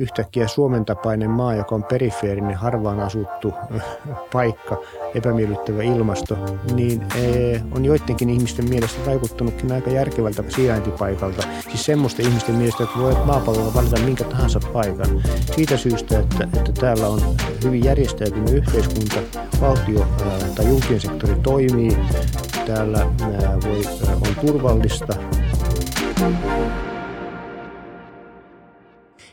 yhtäkkiä Suomen tapainen maa, joka on perifeerinen, harvaan asuttu paikka, epämiellyttävä ilmasto, niin eh, on joidenkin ihmisten mielestä vaikuttanutkin aika järkevältä sijaintipaikalta. Siis semmoista ihmisten mielestä, että voit maapallolla valita minkä tahansa paikan. Siitä syystä, että, että täällä on hyvin järjestäytynyt yhteiskunta, valtio tai julkinen sektori toimii, täällä voi, on turvallista.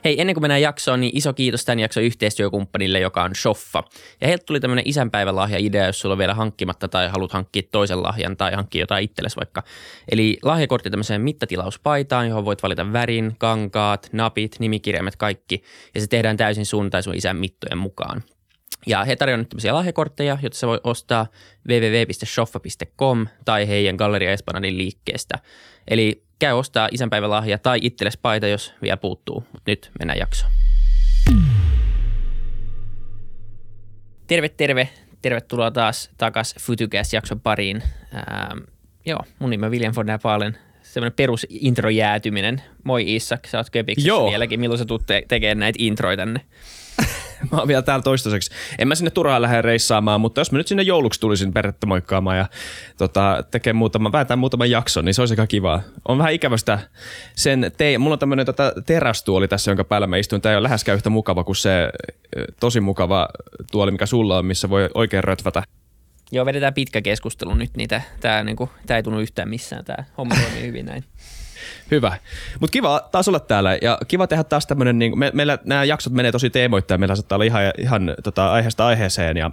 Hei, ennen kuin mennään jaksoon, niin iso kiitos tämän jakson yhteistyökumppanille, joka on Shoffa. Ja heiltä tuli tämmöinen isänpäivälahja-idea, jos sulla on vielä hankkimatta tai haluat hankkia toisen lahjan tai hankkia jotain itsellesi vaikka. Eli lahjakortti tämmöiseen mittatilauspaitaan, johon voit valita värin, kankaat, napit, nimikirjaimet, kaikki. Ja se tehdään täysin sun tai sun isän mittojen mukaan. Ja he tarjoavat nyt tämmöisiä lahjakortteja, joita sä voi ostaa www.shoffa.com tai heidän Galleria Esplanadin liikkeestä. Eli käy ostaa isänpäivälahja tai itsellesi paita, jos vielä puuttuu. Mutta nyt mennään jaksoon. Terve, terve. Tervetuloa taas takas Futucast jakson pariin. Ähm, joo, mun nimi on William von der Paalen. Semmoinen perus intro jäätyminen. Moi Isak, sä oot Köpiksessä Joo. vieläkin. Milloin sä tuut te- tekemään näitä introja tänne? mä oon vielä täällä toistaiseksi. En mä sinne turhaan lähde reissaamaan, mutta jos mä nyt sinne jouluksi tulisin perhettä moikkaamaan ja tota, tekee muutama, vääntää muutaman jakson, niin se olisi aika kivaa. On vähän ikävästä sen, te, mulla on tämmöinen tota, terästuoli tässä, jonka päällä mä istun. Tämä ei ole läheskään yhtä mukava kuin se tosi mukava tuoli, mikä sulla on, missä voi oikein rötvätä. Joo, vedetään pitkä keskustelu nyt, niin tämä niinku, ei tunnu yhtään missään, tämä homma toimii hyvin näin. Hyvä. Mutta kiva taas olla täällä ja kiva tehdä taas tämmöinen, niin me, meillä nämä jaksot menee tosi teemoittain, meillä saattaa olla ihan, ihan tota, aiheesta aiheeseen ja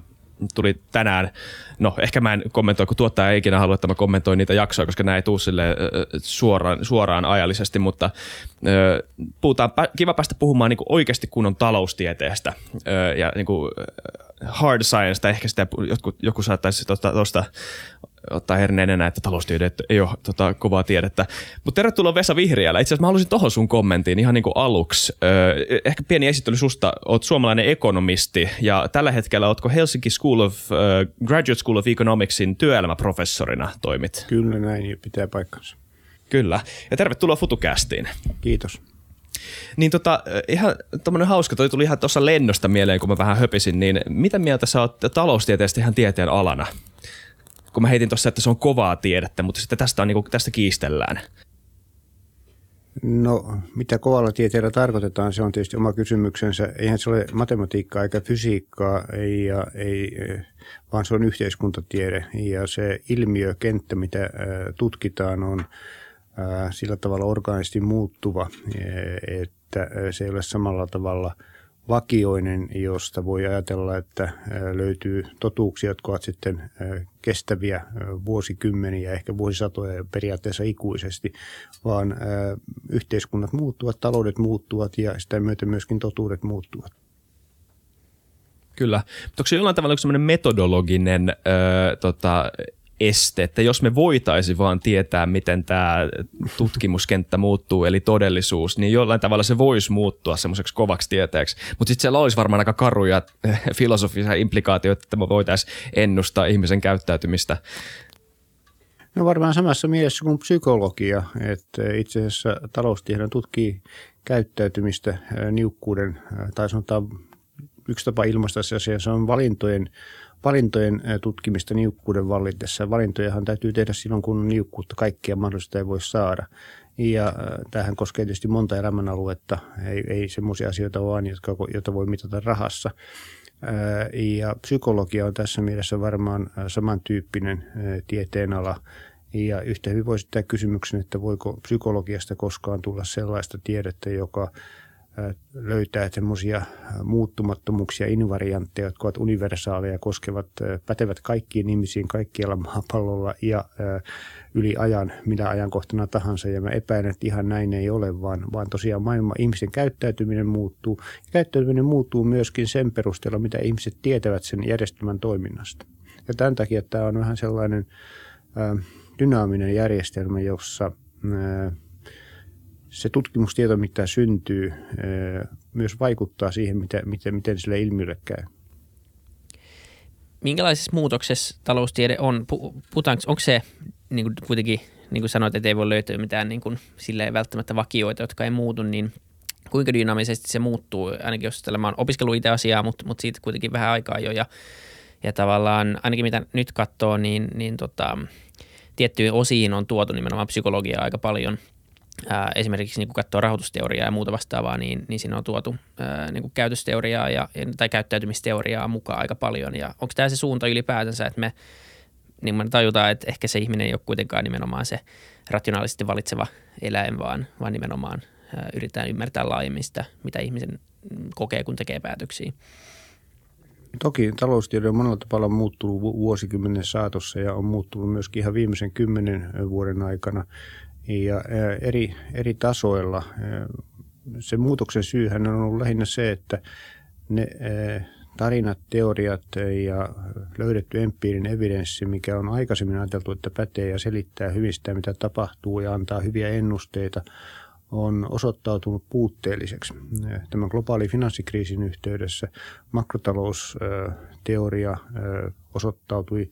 tuli tänään, no ehkä mä en kommentoi, kun tuottaja ei ikinä halua, että mä kommentoin niitä jaksoja, koska nämä ei tule sille suoraan, suoraan ajallisesti, mutta puhutaan, kiva päästä puhumaan niin oikeasti kunnon taloustieteestä ja niin kuin hard science, tai ehkä sitä joku, joku saattaisi tuosta ottaa herneenä, että taloustiede ei ole tota, kovaa tiedettä. Mutta tervetuloa Vesa Vihriälä. Itse asiassa mä haluaisin tuohon sun kommenttiin ihan niin kuin aluksi. Öö, ehkä pieni esittely susta. Oot suomalainen ekonomisti ja tällä hetkellä ootko Helsinki School of, uh, Graduate School of Economicsin työelämäprofessorina toimit? Kyllä näin, pitää paikkansa. Kyllä. Ja tervetuloa FutuCastiin. Kiitos. Niin tota, ihan tämmöinen hauska, toi tuli ihan tuossa lennosta mieleen, kun mä vähän höpisin, niin mitä mieltä sä oot taloustieteestä ihan tieteen alana? Kun mä heitin tuossa, että se on kovaa tiedettä, mutta sitten tästä, on, niin kuin, tästä kiistellään. No, mitä kovalla tieteellä tarkoitetaan, se on tietysti oma kysymyksensä. Eihän se ole matematiikkaa eikä fysiikkaa, ei, ja, ei, vaan se on yhteiskuntatiede. Ja se ilmiökenttä, mitä tutkitaan, on sillä tavalla orgaanisesti muuttuva, että se ei ole samalla tavalla – vakioinen, josta voi ajatella, että löytyy totuuksia, jotka ovat sitten kestäviä vuosikymmeniä, ehkä vuosisatoja periaatteessa ikuisesti, vaan yhteiskunnat muuttuvat, taloudet muuttuvat ja sitä myötä myöskin totuudet muuttuvat. Kyllä. Onko se jollain tavalla sellainen metodologinen ö, tota, este, että jos me voitaisiin vaan tietää, miten tämä tutkimuskenttä muuttuu, eli todellisuus, niin jollain tavalla se voisi muuttua semmoiseksi kovaksi tieteeksi. Mutta sitten siellä olisi varmaan aika karuja filosofisia implikaatioita, että me voitaisiin ennustaa ihmisen käyttäytymistä. No varmaan samassa mielessä kuin psykologia, että itse asiassa taloustiede tutkii käyttäytymistä niukkuuden, tai sanotaan yksi tapa ilmaista se asia, se on valintojen valintojen tutkimista niukkuuden vallitessa. Valintojahan täytyy tehdä silloin, kun niukkuutta kaikkia mahdollista ei voi saada. Ja tähän koskee tietysti monta elämänaluetta, ei, ei semmoisia asioita vaan, jotka, joita voi mitata rahassa. Ja psykologia on tässä mielessä varmaan samantyyppinen tieteenala. Ja yhtä hyvin voisi kysymyksen, että voiko psykologiasta koskaan tulla sellaista tiedettä, joka – löytää semmoisia muuttumattomuuksia, invariantteja, jotka ovat universaaleja, koskevat, pätevät kaikkiin ihmisiin kaikkialla maapallolla ja yli ajan, minä ajankohtana tahansa. Ja mä epäilen, että ihan näin ei ole, vaan, vaan tosiaan maailman ihmisen käyttäytyminen muuttuu. Ja käyttäytyminen muuttuu myöskin sen perusteella, mitä ihmiset tietävät sen järjestelmän toiminnasta. Ja tämän takia tämä on vähän sellainen dynaaminen järjestelmä, jossa se tutkimustieto, mitä syntyy, myös vaikuttaa siihen, miten, miten, miten sille ilmiölle käy. Minkälaisessa muutoksessa taloustiede on? Puhutaanko, onko se niin kuin kuitenkin, niin kuin sanoit, että ei voi löytyä mitään niin kuin, välttämättä vakioita, jotka ei muutu, niin kuinka dynaamisesti se muuttuu, ainakin jos tällä oon opiskellut itse asiaa, mutta, mutta siitä kuitenkin vähän aikaa jo ja, ja tavallaan ainakin mitä nyt katsoo, niin, niin tota, tiettyihin osiin on tuotu nimenomaan psykologiaa aika paljon. Esimerkiksi niin kun katsoo rahoitusteoriaa ja muuta vastaavaa, niin, niin siinä on tuotu niin käytösteoriaa ja, tai käyttäytymisteoriaa mukaan aika paljon. Ja onko tämä se suunta ylipäätänsä, että me niin me tajutaan, että ehkä se ihminen ei ole kuitenkaan nimenomaan se rationaalisesti valitseva eläin, vaan, vaan nimenomaan ää, yritetään ymmärtää laajemmin sitä, mitä ihmisen kokee, kun tekee päätöksiä. Toki taloustiede on monella tavalla muuttunut vuosikymmenen saatossa ja on muuttunut myöskin ihan viimeisen kymmenen vuoden aikana ja eri, eri tasoilla. Se muutoksen syyhän on ollut lähinnä se, että ne tarinat, teoriat ja löydetty empiirinen evidenssi, mikä on aikaisemmin ajateltu, että pätee ja selittää hyvin sitä, mitä tapahtuu ja antaa hyviä ennusteita, on osoittautunut puutteelliseksi. Tämän globaali finanssikriisin yhteydessä makrotalousteoria osoittautui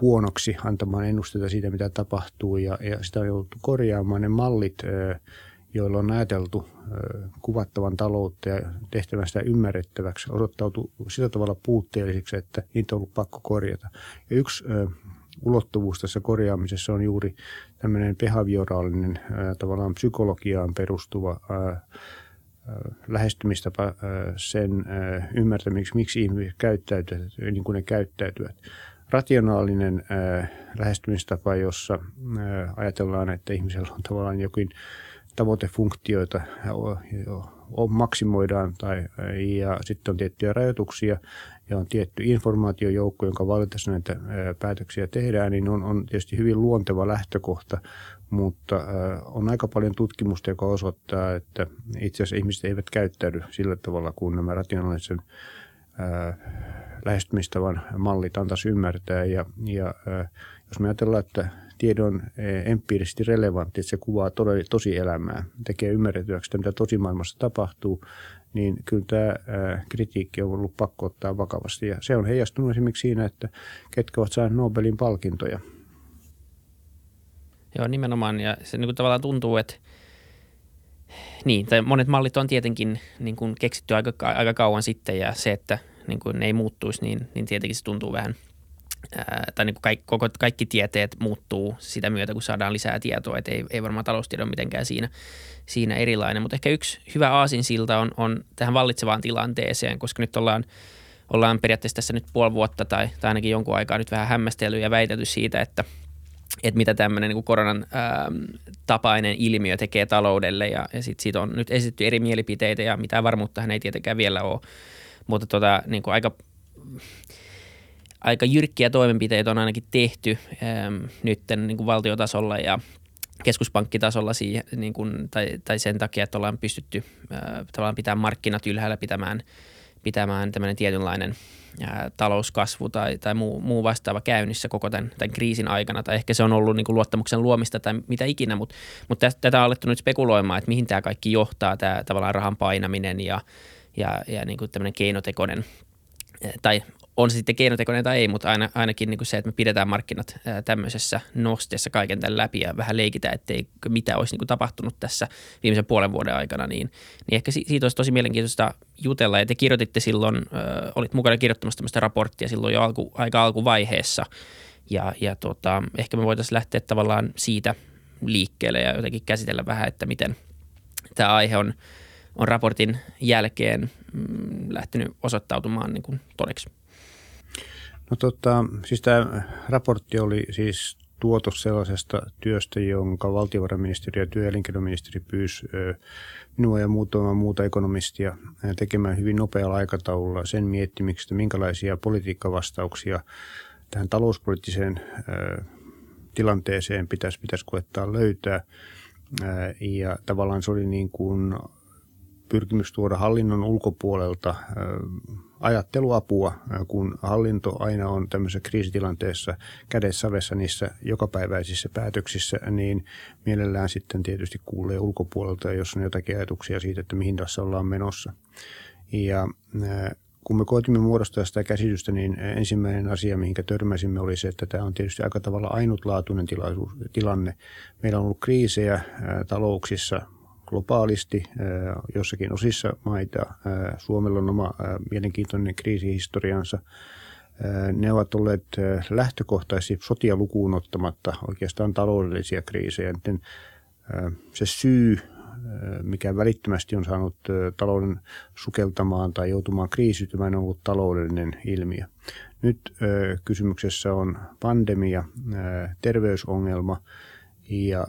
huonoksi antamaan ennusteita siitä, mitä tapahtuu ja, ja sitä on jouduttu korjaamaan. Ne mallit, joilla on ajateltu kuvattavan taloutta ja tehtävän sitä ymmärrettäväksi, osoittautui sillä tavalla puutteellisiksi, että niitä on ollut pakko korjata. Ja yksi ulottuvuus tässä korjaamisessa on juuri tämmöinen behavioraalinen, tavallaan psykologiaan perustuva lähestymistapa sen ymmärtämiseksi, miksi ihmiset käyttäytyvät niin kuin ne käyttäytyvät. Rationaalinen lähestymistapa, jossa ajatellaan, että ihmisellä on tavallaan jokin tavoitefunktioita maksimoidaan tai, ja sitten on tiettyjä rajoituksia ja on tietty informaatiojoukko, jonka valitessa näitä päätöksiä tehdään, niin on, on tietysti hyvin luonteva lähtökohta, mutta on aika paljon tutkimusta, joka osoittaa, että itse asiassa ihmiset eivät käyttäydy sillä tavalla, kun nämä rationaalisen lähestymistavan mallit antaisi ymmärtää. Ja, ja jos me ajatellaan, että tiedon empiirisesti relevantti, että se kuvaa tosi elämää, tekee ymmärretyäksi, mitä tosimaailmassa tapahtuu, niin kyllä tämä kritiikki on ollut pakko ottaa vakavasti. Ja se on heijastunut esimerkiksi siinä, että ketkä ovat saaneet Nobelin palkintoja. Joo, nimenomaan. Ja se niin kuin tavallaan tuntuu, että niin, monet mallit on tietenkin niin kuin keksitty aika, aika kauan sitten ja se, että niin kuin ne ei muuttuisi, niin, niin tietenkin se tuntuu vähän – ää, tai niin kuin kaikki, koko, kaikki tieteet muuttuu sitä myötä, kun saadaan lisää tietoa, että ei, ei varmaan taloustiede ole mitenkään siinä, siinä erilainen. Mutta ehkä yksi hyvä aasinsilta on, on tähän vallitsevaan tilanteeseen, koska nyt ollaan, ollaan periaatteessa tässä nyt puoli vuotta tai, tai ainakin jonkun aikaa nyt vähän hämmästellyt ja väitetty siitä, että että mitä tämmöinen niin koronan ää, tapainen ilmiö tekee taloudelle ja, ja sit siitä on nyt esitetty eri mielipiteitä ja mitään varmuutta ei tietenkään vielä ole, mutta tota, niin kuin aika aika jyrkkiä toimenpiteitä on ainakin tehty ähm, nyt niin kuin valtiotasolla ja keskuspankkitasolla siihen, niin kuin, tai, tai sen takia, että ollaan pystytty äh, tavallaan pitämään markkinat ylhäällä pitämään, pitämään tämmöinen tietynlainen äh, talouskasvu tai, tai muu, muu vastaava käynnissä koko tämän, tämän kriisin aikana. Tai ehkä se on ollut niin kuin luottamuksen luomista tai mitä ikinä, mutta, mutta tätä on alettu nyt spekuloimaan, että mihin tämä kaikki johtaa, tämä tavallaan rahan painaminen ja, ja, ja niin kuin tämmöinen keinotekoinen tai on se sitten keinotekoinen tai ei, mutta aina, ainakin niin kuin se, että me pidetään markkinat ää, tämmöisessä nosteessa kaiken tämän läpi ja vähän leikitään, ettei mitä olisi niin kuin tapahtunut tässä viimeisen puolen vuoden aikana, niin, niin ehkä siitä olisi tosi mielenkiintoista jutella. Ja te kirjoititte silloin, ää, olit mukana kirjoittamassa tämmöistä raporttia silloin jo alku, aika alkuvaiheessa ja, ja tota, ehkä me voitaisiin lähteä tavallaan siitä liikkeelle ja jotenkin käsitellä vähän, että miten tämä aihe on, on raportin jälkeen mm, lähtenyt osoittautumaan niin kuin todeksi. No tota, siis tämä raportti oli siis tuotos sellaisesta työstä, jonka valtiovarainministeriö ja työ- ja elinkeinoministeri pyysi minua ja muutamaa muuta ekonomistia tekemään hyvin nopealla aikataululla sen miettimiksi, minkälaisia politiikkavastauksia tähän talouspoliittiseen tilanteeseen pitäisi, pitäisi koettaa löytää. Ja tavallaan se oli niin kuin pyrkimys tuoda hallinnon ulkopuolelta ajatteluapua, kun hallinto aina on tämmöisessä kriisitilanteessa kädessä niissä jokapäiväisissä päätöksissä, niin mielellään sitten tietysti kuulee ulkopuolelta, jos on jotakin ajatuksia siitä, että mihin tässä ollaan menossa. Ja kun me koetimme muodostaa sitä käsitystä, niin ensimmäinen asia, mihinkä törmäsimme, oli se, että tämä on tietysti aika tavalla ainutlaatuinen tilanne. Meillä on ollut kriisejä talouksissa globaalisti jossakin osissa maita. Suomella on oma mielenkiintoinen kriisihistoriansa. Ne ovat olleet lähtökohtaisesti sotia lukuun ottamatta oikeastaan taloudellisia kriisejä. Se syy, mikä välittömästi on saanut talouden sukeltamaan tai joutumaan kriisiytymään, on ollut taloudellinen ilmiö. Nyt kysymyksessä on pandemia, terveysongelma ja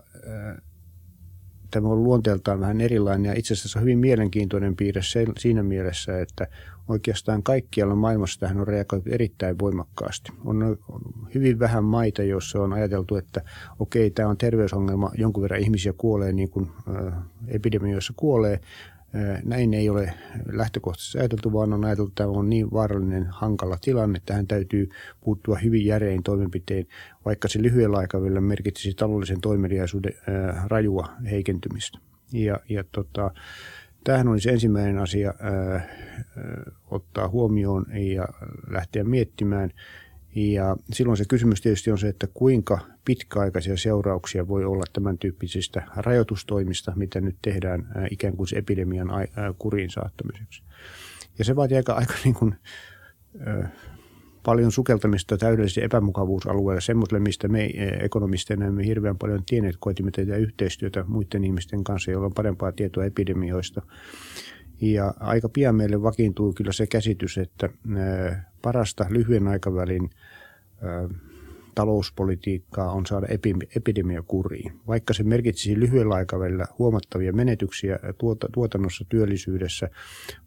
tämä on luonteeltaan vähän erilainen ja itse asiassa hyvin mielenkiintoinen piirre siinä mielessä, että oikeastaan kaikkialla maailmassa tähän on reagoitu erittäin voimakkaasti. On hyvin vähän maita, joissa on ajateltu, että okei, tämä on terveysongelma, jonkun verran ihmisiä kuolee niin kuin epidemioissa kuolee, näin ei ole lähtökohtaisesti ajateltu, vaan on ajateltu, että tämä on niin vaarallinen, hankala tilanne, että tähän täytyy puuttua hyvin järein toimenpiteen, vaikka se lyhyellä aikavälillä merkitsisi taloudellisen toimeliaisuuden rajua heikentymistä. Ja, ja tota, tämähän olisi ensimmäinen asia ää, ottaa huomioon ja lähteä miettimään – ja silloin se kysymys tietysti on se, että kuinka pitkäaikaisia seurauksia voi olla tämän tyyppisistä rajoitustoimista, mitä nyt tehdään ikään kuin se epidemian kuriin saattamiseksi. Ja se vaatii aika, aika niin kuin, paljon sukeltamista täydellisiä epämukavuusalueille, semmoiselle, mistä me ekonomisteina emme hirveän paljon tienneet, koetimme tehdä yhteistyötä muiden ihmisten kanssa, joilla on parempaa tietoa epidemioista. Ja aika pian meille vakiintuu kyllä se käsitys, että parasta lyhyen aikavälin talouspolitiikkaa on saada epidemia kuriin. Vaikka se merkitsisi lyhyellä aikavälillä huomattavia menetyksiä tuotannossa, työllisyydessä,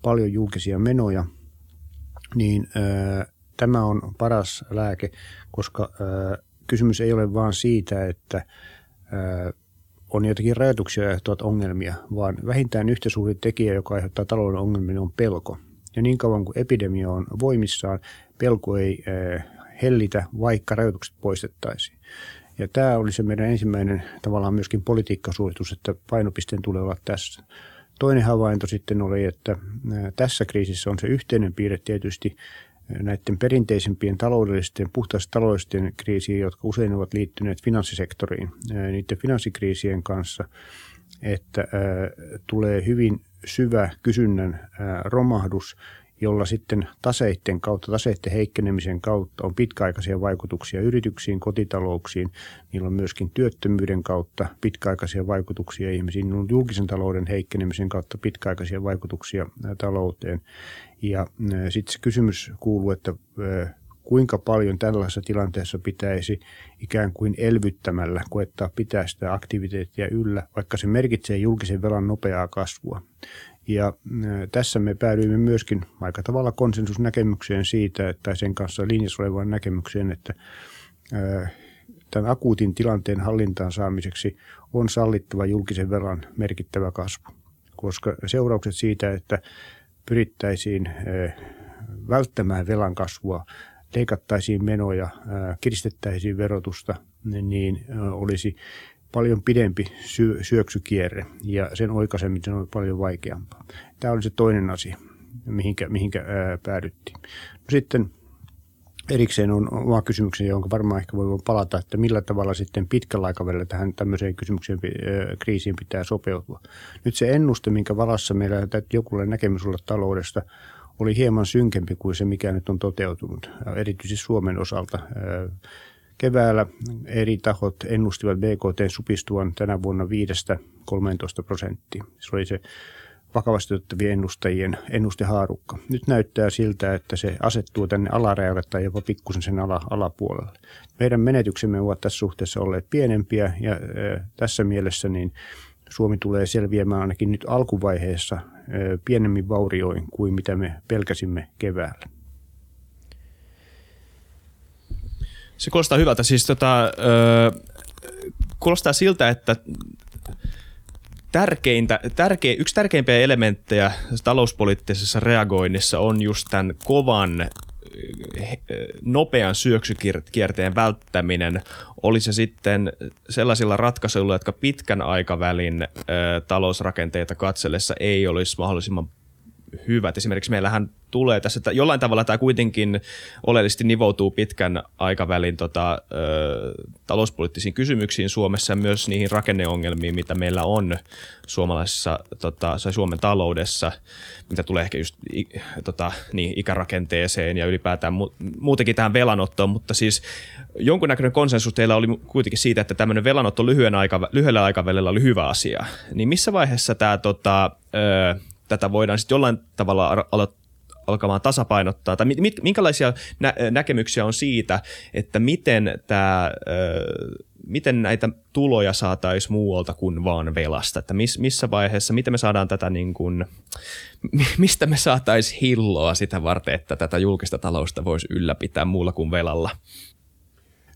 paljon julkisia menoja, niin tämä on paras lääke, koska kysymys ei ole vain siitä, että on jotakin rajoituksia aiheuttavat ongelmia, vaan vähintään yhtä suuri tekijä, joka aiheuttaa talouden ongelmia, on pelko. Ja niin kauan kuin epidemia on voimissaan, pelko ei äh, hellitä, vaikka rajoitukset poistettaisiin. Ja tämä oli se meidän ensimmäinen tavallaan myöskin politiikkasuositus, että painopisteen tulee olla tässä. Toinen havainto sitten oli, että äh, tässä kriisissä on se yhteinen piirre tietysti näiden perinteisempien taloudellisten, puhtaasti taloudellisten kriisiin, jotka usein ovat liittyneet finanssisektoriin, niiden finanssikriisien kanssa, että tulee hyvin syvä kysynnän romahdus, jolla sitten taseiden kautta, taseiden heikkenemisen kautta on pitkäaikaisia vaikutuksia yrityksiin, kotitalouksiin. Niillä on myöskin työttömyyden kautta pitkäaikaisia vaikutuksia ihmisiin. Niillä on julkisen talouden heikkenemisen kautta pitkäaikaisia vaikutuksia talouteen. Ja sitten se kysymys kuuluu, että kuinka paljon tällaisessa tilanteessa pitäisi ikään kuin elvyttämällä koettaa pitää sitä aktiviteettia yllä, vaikka se merkitsee julkisen velan nopeaa kasvua. Ja tässä me päädyimme myöskin aika tavalla konsensusnäkemykseen siitä, että sen kanssa linjassa olevaan näkemykseen, että tämän akuutin tilanteen hallintaan saamiseksi on sallittava julkisen velan merkittävä kasvu, koska seuraukset siitä, että pyrittäisiin välttämään velan kasvua, leikattaisiin menoja, kiristettäisiin verotusta, niin olisi paljon pidempi sy- syöksykierre ja sen oikaiseminen on paljon vaikeampaa. Tämä oli se toinen asia, mihinkä, mihinkä ää, päädyttiin. No sitten erikseen on oma kysymykseni, jonka varmaan ehkä voi palata, että millä tavalla sitten pitkällä aikavälillä tähän tämmöiseen kysymykseen ää, kriisiin pitää sopeutua. Nyt se ennuste, minkä valassa meillä täytyy jokulle näkemys olla taloudesta, oli hieman synkempi kuin se, mikä nyt on toteutunut, erityisesti Suomen osalta. Keväällä eri tahot ennustivat BKT supistuvan tänä vuonna 5-13 prosenttia. Se oli se vakavasti ottavien ennustajien ennustehaarukka. Nyt näyttää siltä, että se asettuu tänne alarajalle tai jopa pikkusen sen ala, alapuolelle. Meidän menetyksemme ovat tässä suhteessa olleet pienempiä ja äh, tässä mielessä niin Suomi tulee selviämään ainakin nyt alkuvaiheessa äh, pienemmin vaurioin kuin mitä me pelkäsimme keväällä. Se kuulostaa hyvältä. Siis tota, öö, kuulostaa siltä, että tärkeintä, tärkein, yksi tärkeimpiä elementtejä talouspoliittisessa reagoinnissa on just tämän kovan nopean syöksykierteen välttäminen, oli se sitten sellaisilla ratkaisuilla, jotka pitkän aikavälin ö, talousrakenteita katsellessa ei olisi mahdollisimman hyvät. Esimerkiksi meillähän tulee tässä, että jollain tavalla tämä kuitenkin oleellisesti nivoutuu pitkän aikavälin tota, ö, talouspoliittisiin kysymyksiin Suomessa ja myös niihin rakenneongelmiin, mitä meillä on suomalaisessa tota, Suomen taloudessa, mitä tulee ehkä just tota, niin, ikärakenteeseen ja ylipäätään mu- muutenkin tähän velanottoon, mutta siis jonkunnäköinen konsensus teillä oli kuitenkin siitä, että tämmöinen velanotto lyhyen aika, lyhyellä aikavälillä oli hyvä asia. Niin missä vaiheessa tämä, tota, ö, tätä voidaan sitten jollain tavalla aloittaa alkamaan tasapainottaa, tai minkälaisia nä- näkemyksiä on siitä, että miten, tämä, miten näitä tuloja saataisiin muualta kuin vaan velasta, että miss, missä vaiheessa, miten me saadaan tätä niin kuin, mistä me saataisiin hilloa sitä varten, että tätä julkista talousta voisi ylläpitää muulla kuin velalla?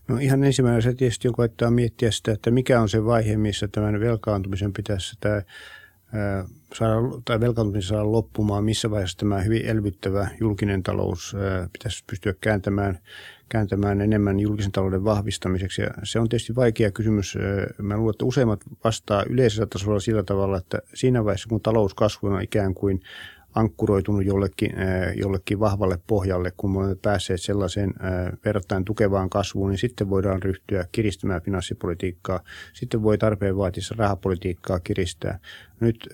No ihan ensimmäisenä se tietysti on koettaa miettiä sitä, että mikä on se vaihe, missä tämän velkaantumisen pitäisi tämä saada, tai velkaantuminen saada loppumaan, missä vaiheessa tämä hyvin elvyttävä julkinen talous pitäisi pystyä kääntämään, kääntämään enemmän julkisen talouden vahvistamiseksi. Ja se on tietysti vaikea kysymys. Mä luulen, että useimmat vastaa yleisellä tasolla sillä tavalla, että siinä vaiheessa, kun talouskasvu on ikään kuin ankkuroitunut jollekin, jollekin vahvalle pohjalle, kun me olemme päässeet sellaiseen verrattain tukevaan kasvuun, niin sitten voidaan ryhtyä kiristämään finanssipolitiikkaa. Sitten voi tarpeen vaatissa rahapolitiikkaa kiristää. Nyt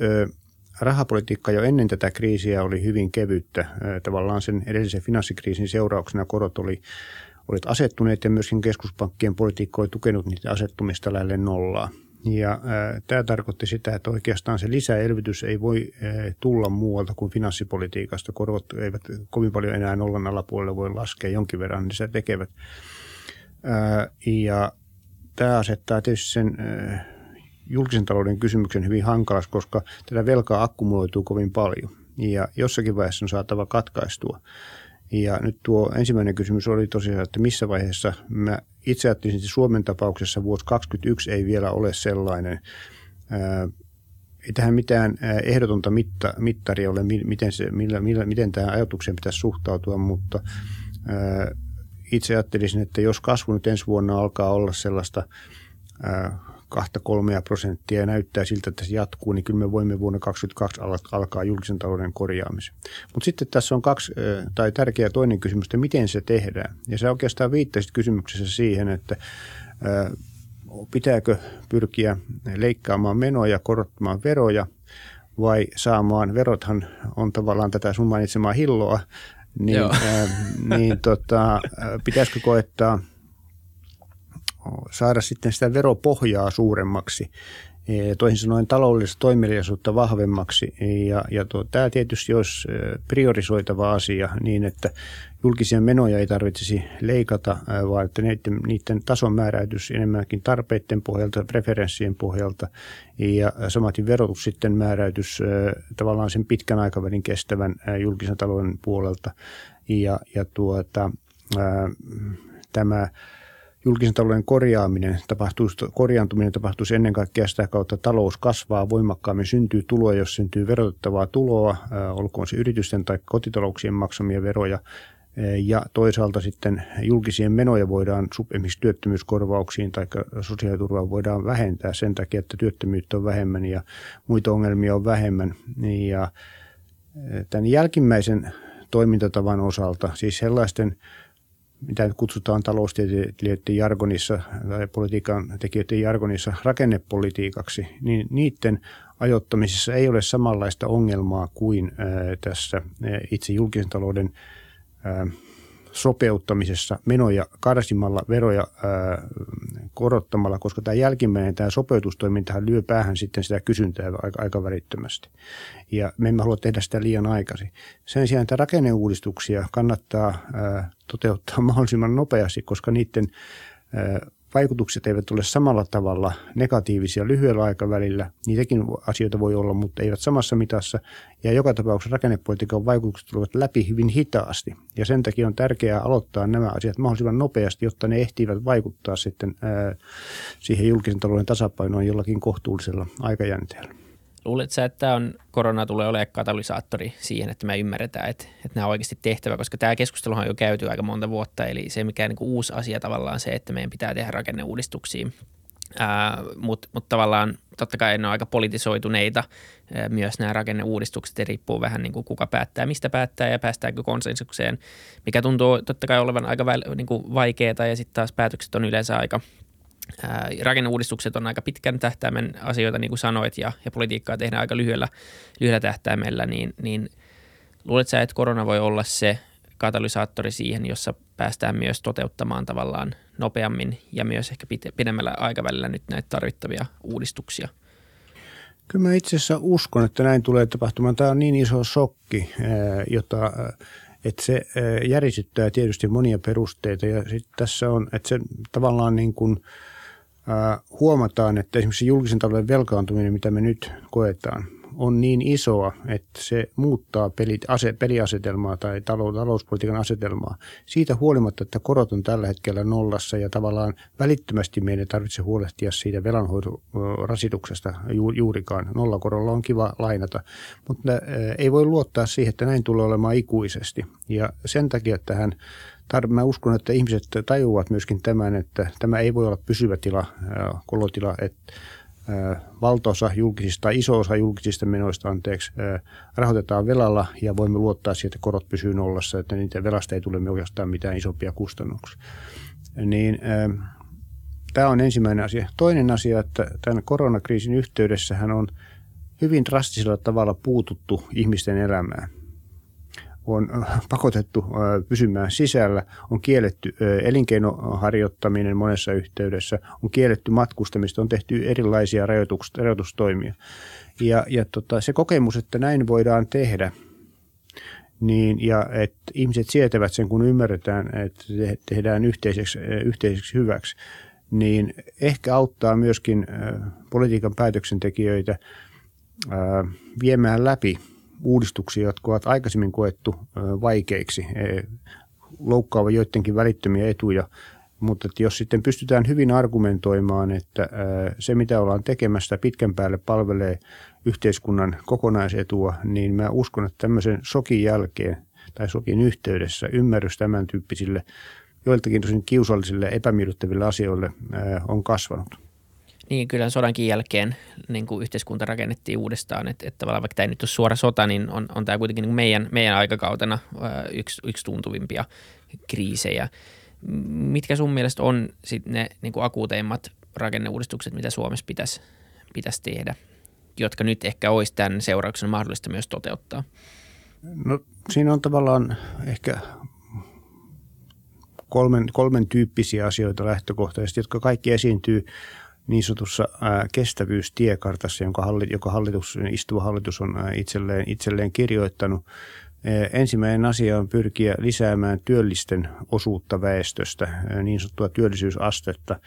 rahapolitiikka jo ennen tätä kriisiä oli hyvin kevyttä. Tavallaan sen edellisen finanssikriisin seurauksena korot oli, olivat asettuneet ja myöskin keskuspankkien politiikka oli tukenut niitä asettumista lähelle nollaa. Ja äh, tämä tarkoitti sitä, että oikeastaan se lisäelvytys ei voi äh, tulla muualta kuin finanssipolitiikasta. Korot eivät kovin paljon enää nollan alapuolelle voi laskea jonkin verran, niin se tekevät. Äh, ja tämä asettaa tietysti sen julkisen talouden kysymyksen hyvin hankalas, koska tätä velkaa akkumuloituu kovin paljon. Ja jossakin vaiheessa on saatava katkaistua. Ja nyt tuo ensimmäinen kysymys oli tosiaan, että missä vaiheessa mä itse ajattelin, että Suomen tapauksessa vuosi 2021 ei vielä ole sellainen. ei tähän mitään ehdotonta mitta, mittaria ole, miten, se, millä, millä, miten tähän ajatukseen pitäisi suhtautua, mutta itse ajattelisin, että jos kasvu nyt ensi vuonna alkaa olla sellaista kahta kolmea prosenttia ja näyttää siltä, että se jatkuu, niin kyllä me voimme vuonna 2022 alkaa julkisen talouden korjaamisen. Mutta sitten tässä on kaksi, tai tärkeä toinen kysymys, että miten se tehdään. Ja se oikeastaan viittasit kysymyksessä siihen, että pitääkö pyrkiä leikkaamaan menoja, korottamaan veroja vai saamaan, verothan on tavallaan tätä sun mainitsemaa hilloa, niin, ää, niin tota, pitäisikö koettaa – saada sitten sitä veropohjaa suuremmaksi, e, toisin sanoen taloudellista toimeliaisuutta vahvemmaksi. Ja, ja tuo, tämä tietysti olisi e, priorisoitava asia niin, että julkisia menoja ei tarvitsisi leikata, e, vaan että niiden, niiden tason määräytys enemmänkin tarpeiden pohjalta, preferenssien pohjalta ja samatin verotus sitten määräytys tavallaan sen pitkän aikavälin kestävän julkisen talouden puolelta. Ja, ja tuota, tämä julkisen talouden korjaaminen tapahtuisi, korjaantuminen tapahtuisi ennen kaikkea sitä kautta, että talous kasvaa voimakkaammin, syntyy tuloa, jos syntyy verotettavaa tuloa, olkoon se yritysten tai kotitalouksien maksamia veroja, ja toisaalta sitten julkisia menoja voidaan, esimerkiksi työttömyyskorvauksiin tai sosiaaliturvaan voidaan vähentää sen takia, että työttömyyttä on vähemmän ja muita ongelmia on vähemmän. Ja tämän jälkimmäisen toimintatavan osalta, siis sellaisten mitä kutsutaan taloustieteilijöiden jargonissa tai politiikan tekijöiden jargonissa rakennepolitiikaksi, niin niiden ajoittamisessa ei ole samanlaista ongelmaa kuin tässä itse julkisen talouden sopeuttamisessa menoja karsimalla, veroja ää, korottamalla, koska tämä jälkimmäinen, tämä sopeutustoiminta lyö päähän sitten sitä kysyntää aika, aika välittömästi. Ja me emme halua tehdä sitä liian aikaisin. Sen sijaan, että rakenneuudistuksia kannattaa ää, toteuttaa mahdollisimman nopeasti, koska niiden vaikutukset eivät ole samalla tavalla negatiivisia lyhyellä aikavälillä. Niitäkin asioita voi olla, mutta eivät samassa mitassa. Ja joka tapauksessa rakennepolitiikan vaikutukset tulevat läpi hyvin hitaasti. Ja sen takia on tärkeää aloittaa nämä asiat mahdollisimman nopeasti, jotta ne ehtivät vaikuttaa sitten ää, siihen julkisen talouden tasapainoon jollakin kohtuullisella aikajänteellä. Luuletko että on, korona tulee olemaan katalysaattori siihen, että me ymmärretään, että, että nämä on oikeasti tehtävä, koska tämä keskustelu on jo käyty aika monta vuotta, eli se mikä niin kuin uusi asia tavallaan se, että meidän pitää tehdä rakenneuudistuksia. Mutta mut tavallaan totta kai ne on aika politisoituneita ää, myös nämä rakenneuudistukset ja riippuu vähän niin kuin kuka päättää, mistä päättää ja päästäänkö konsensukseen, mikä tuntuu totta kai olevan aika väl, niin kuin vaikeaa ja sitten taas päätökset on yleensä aika rakenneuudistukset on aika pitkän tähtäimen asioita, niin kuin sanoit, ja, ja politiikkaa tehdään aika lyhyellä, lyhyellä tähtäimellä, niin, niin luulet sä, että korona voi olla se katalysaattori siihen, jossa päästään myös toteuttamaan tavallaan nopeammin ja myös ehkä pidemmällä aikavälillä nyt näitä tarvittavia uudistuksia? Kyllä mä itse asiassa uskon, että näin tulee tapahtumaan. Tämä on niin iso shokki, jota, että se järisyttää tietysti monia perusteita ja sitten tässä on, että se tavallaan niin kuin – huomataan, että esimerkiksi julkisen talouden velkaantuminen, mitä me nyt koetaan, on niin isoa, että se muuttaa pelit, ase, peliasetelmaa tai talous, talouspolitiikan asetelmaa. Siitä huolimatta, että korot on tällä hetkellä nollassa ja tavallaan välittömästi meidän tarvitsee huolehtia siitä velanhoitorasituksesta ju, juurikaan. Nollakorolla on kiva lainata, mutta ei voi luottaa siihen, että näin tulee olemaan ikuisesti. Ja sen takia tähän Mä uskon, että ihmiset tajuavat myöskin tämän, että tämä ei voi olla pysyvä tila, kolotila, että valtaosa julkisista iso osa julkisista menoista anteeksi, rahoitetaan velalla ja voimme luottaa siihen, että korot pysyy nollassa, että niitä velasta ei tule oikeastaan mitään isompia kustannuksia. Niin, tämä on ensimmäinen asia. Toinen asia, että tämän koronakriisin yhteydessähän on hyvin drastisella tavalla puututtu ihmisten elämään – on äh, pakotettu äh, pysymään sisällä, on kielletty äh, elinkeinoharjoittaminen monessa yhteydessä, on kielletty matkustamista, on tehty erilaisia rajoitustoimia. Ja, ja tota, se kokemus, että näin voidaan tehdä, niin, ja että ihmiset sietävät sen, kun ymmärretään, että tehdään yhteiseksi, yhteiseksi hyväksi, niin ehkä auttaa myöskin politiikan päätöksentekijöitä viemään läpi uudistuksia, jotka ovat aikaisemmin koettu vaikeiksi, e, loukkaava joidenkin välittömiä etuja, mutta että jos sitten pystytään hyvin argumentoimaan, että se mitä ollaan tekemässä pitkän päälle palvelee yhteiskunnan kokonaisetua, niin mä uskon, että tämmöisen sokin jälkeen tai sokin yhteydessä ymmärrys tämän tyyppisille joiltakin tosin kiusallisille epämiellyttäville asioille on kasvanut. Niin, kyllä sodankin jälkeen niin kuin yhteiskunta rakennettiin uudestaan, että, että tavallaan vaikka tämä ei nyt ole suora sota, niin on, on tämä kuitenkin niin meidän, meidän aikakautena yksi, yksi tuntuvimpia kriisejä. Mitkä sun mielestä on sit ne niin kuin akuuteimmat rakenneuudistukset, mitä Suomessa pitäisi, pitäisi tehdä, jotka nyt ehkä olisi tämän seurauksena mahdollista myös toteuttaa? No siinä on tavallaan ehkä kolmen, kolmen tyyppisiä asioita lähtökohtaisesti, jotka kaikki esiintyy niin sanotussa kestävyystiekartassa, jonka, joka hallitus, istuva hallitus on itselleen, itselleen kirjoittanut. Ensimmäinen asia on pyrkiä lisäämään työllisten osuutta väestöstä, niin sanottua työllisyysastetta.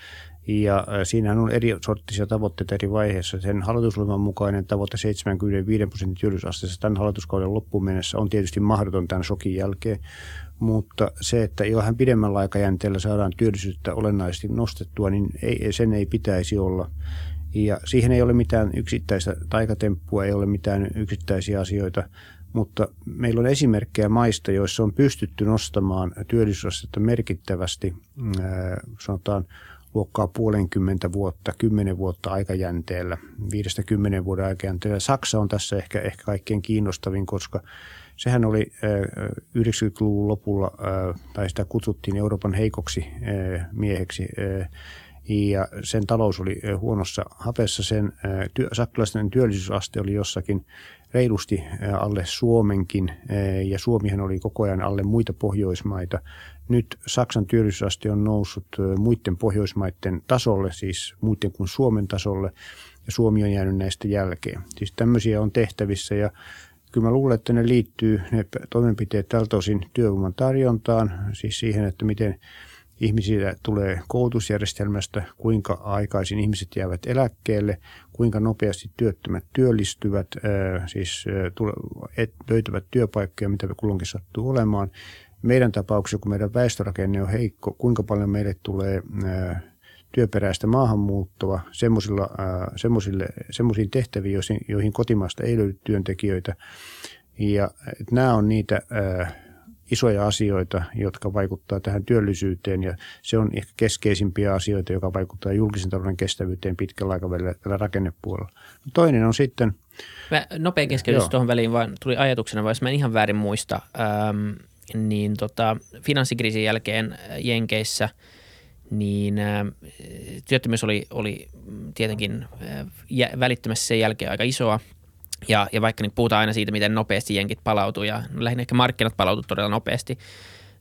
Ja siinähän on eri sorttisia tavoitteita eri vaiheissa. Sen hallitusohjelman mukainen tavoite 75 prosentin työllisyysasteessa tämän hallituskauden loppuun mennessä on tietysti mahdoton tämän shokin jälkeen mutta se, että johan pidemmällä aikajänteellä saadaan työllisyyttä olennaisesti nostettua, niin ei, sen ei pitäisi olla. Ja siihen ei ole mitään yksittäistä taikatemppua, ei ole mitään yksittäisiä asioita, mutta meillä on esimerkkejä maista, joissa on pystytty nostamaan työllisyysastetta merkittävästi, sanotaan luokkaa puolenkymmentä vuotta, kymmenen vuotta aikajänteellä, viidestä kymmenen vuoden aikajänteellä. Saksa on tässä ehkä, ehkä kaikkein kiinnostavin, koska Sehän oli 90-luvun lopulla, tai sitä kutsuttiin Euroopan heikoksi mieheksi, ja sen talous oli huonossa hapessa. Sen saksalaisten työllisyysaste oli jossakin reilusti alle Suomenkin, ja Suomihan oli koko ajan alle muita Pohjoismaita. Nyt Saksan työllisyysaste on noussut muiden Pohjoismaiden tasolle, siis muiden kuin Suomen tasolle, ja Suomi on jäänyt näistä jälkeen. Siis tämmöisiä on tehtävissä, ja Kyllä mä luulen, että ne liittyy, ne toimenpiteet tältä osin työvoiman tarjontaan, siis siihen, että miten ihmisillä tulee koulutusjärjestelmästä, kuinka aikaisin ihmiset jäävät eläkkeelle, kuinka nopeasti työttömät työllistyvät, siis löytävät työpaikkoja, mitä kulloinkin sattuu olemaan. Meidän tapauksessa, kun meidän väestörakenne on heikko, kuinka paljon meille tulee työperäistä maahanmuuttoa semmoisiin tehtäviin, joihin kotimaasta ei löydy työntekijöitä. Ja nämä on niitä isoja asioita, jotka vaikuttaa tähän työllisyyteen ja se on ehkä keskeisimpiä asioita, joka vaikuttaa julkisen talouden kestävyyteen pitkällä aikavälillä tällä rakennepuolella. Toinen on sitten... Mä nopea keskeytys tuohon väliin, vaan tuli ajatuksena, vai jos mä en ihan väärin muista, ähm, niin tota, finanssikriisin jälkeen Jenkeissä – niin työttömyys oli, oli tietenkin välittömästi sen jälkeen aika isoa. Ja, ja vaikka niin puhutaan aina siitä, miten nopeasti jenkit palautuu ja lähinnä ehkä markkinat palautuu todella nopeasti,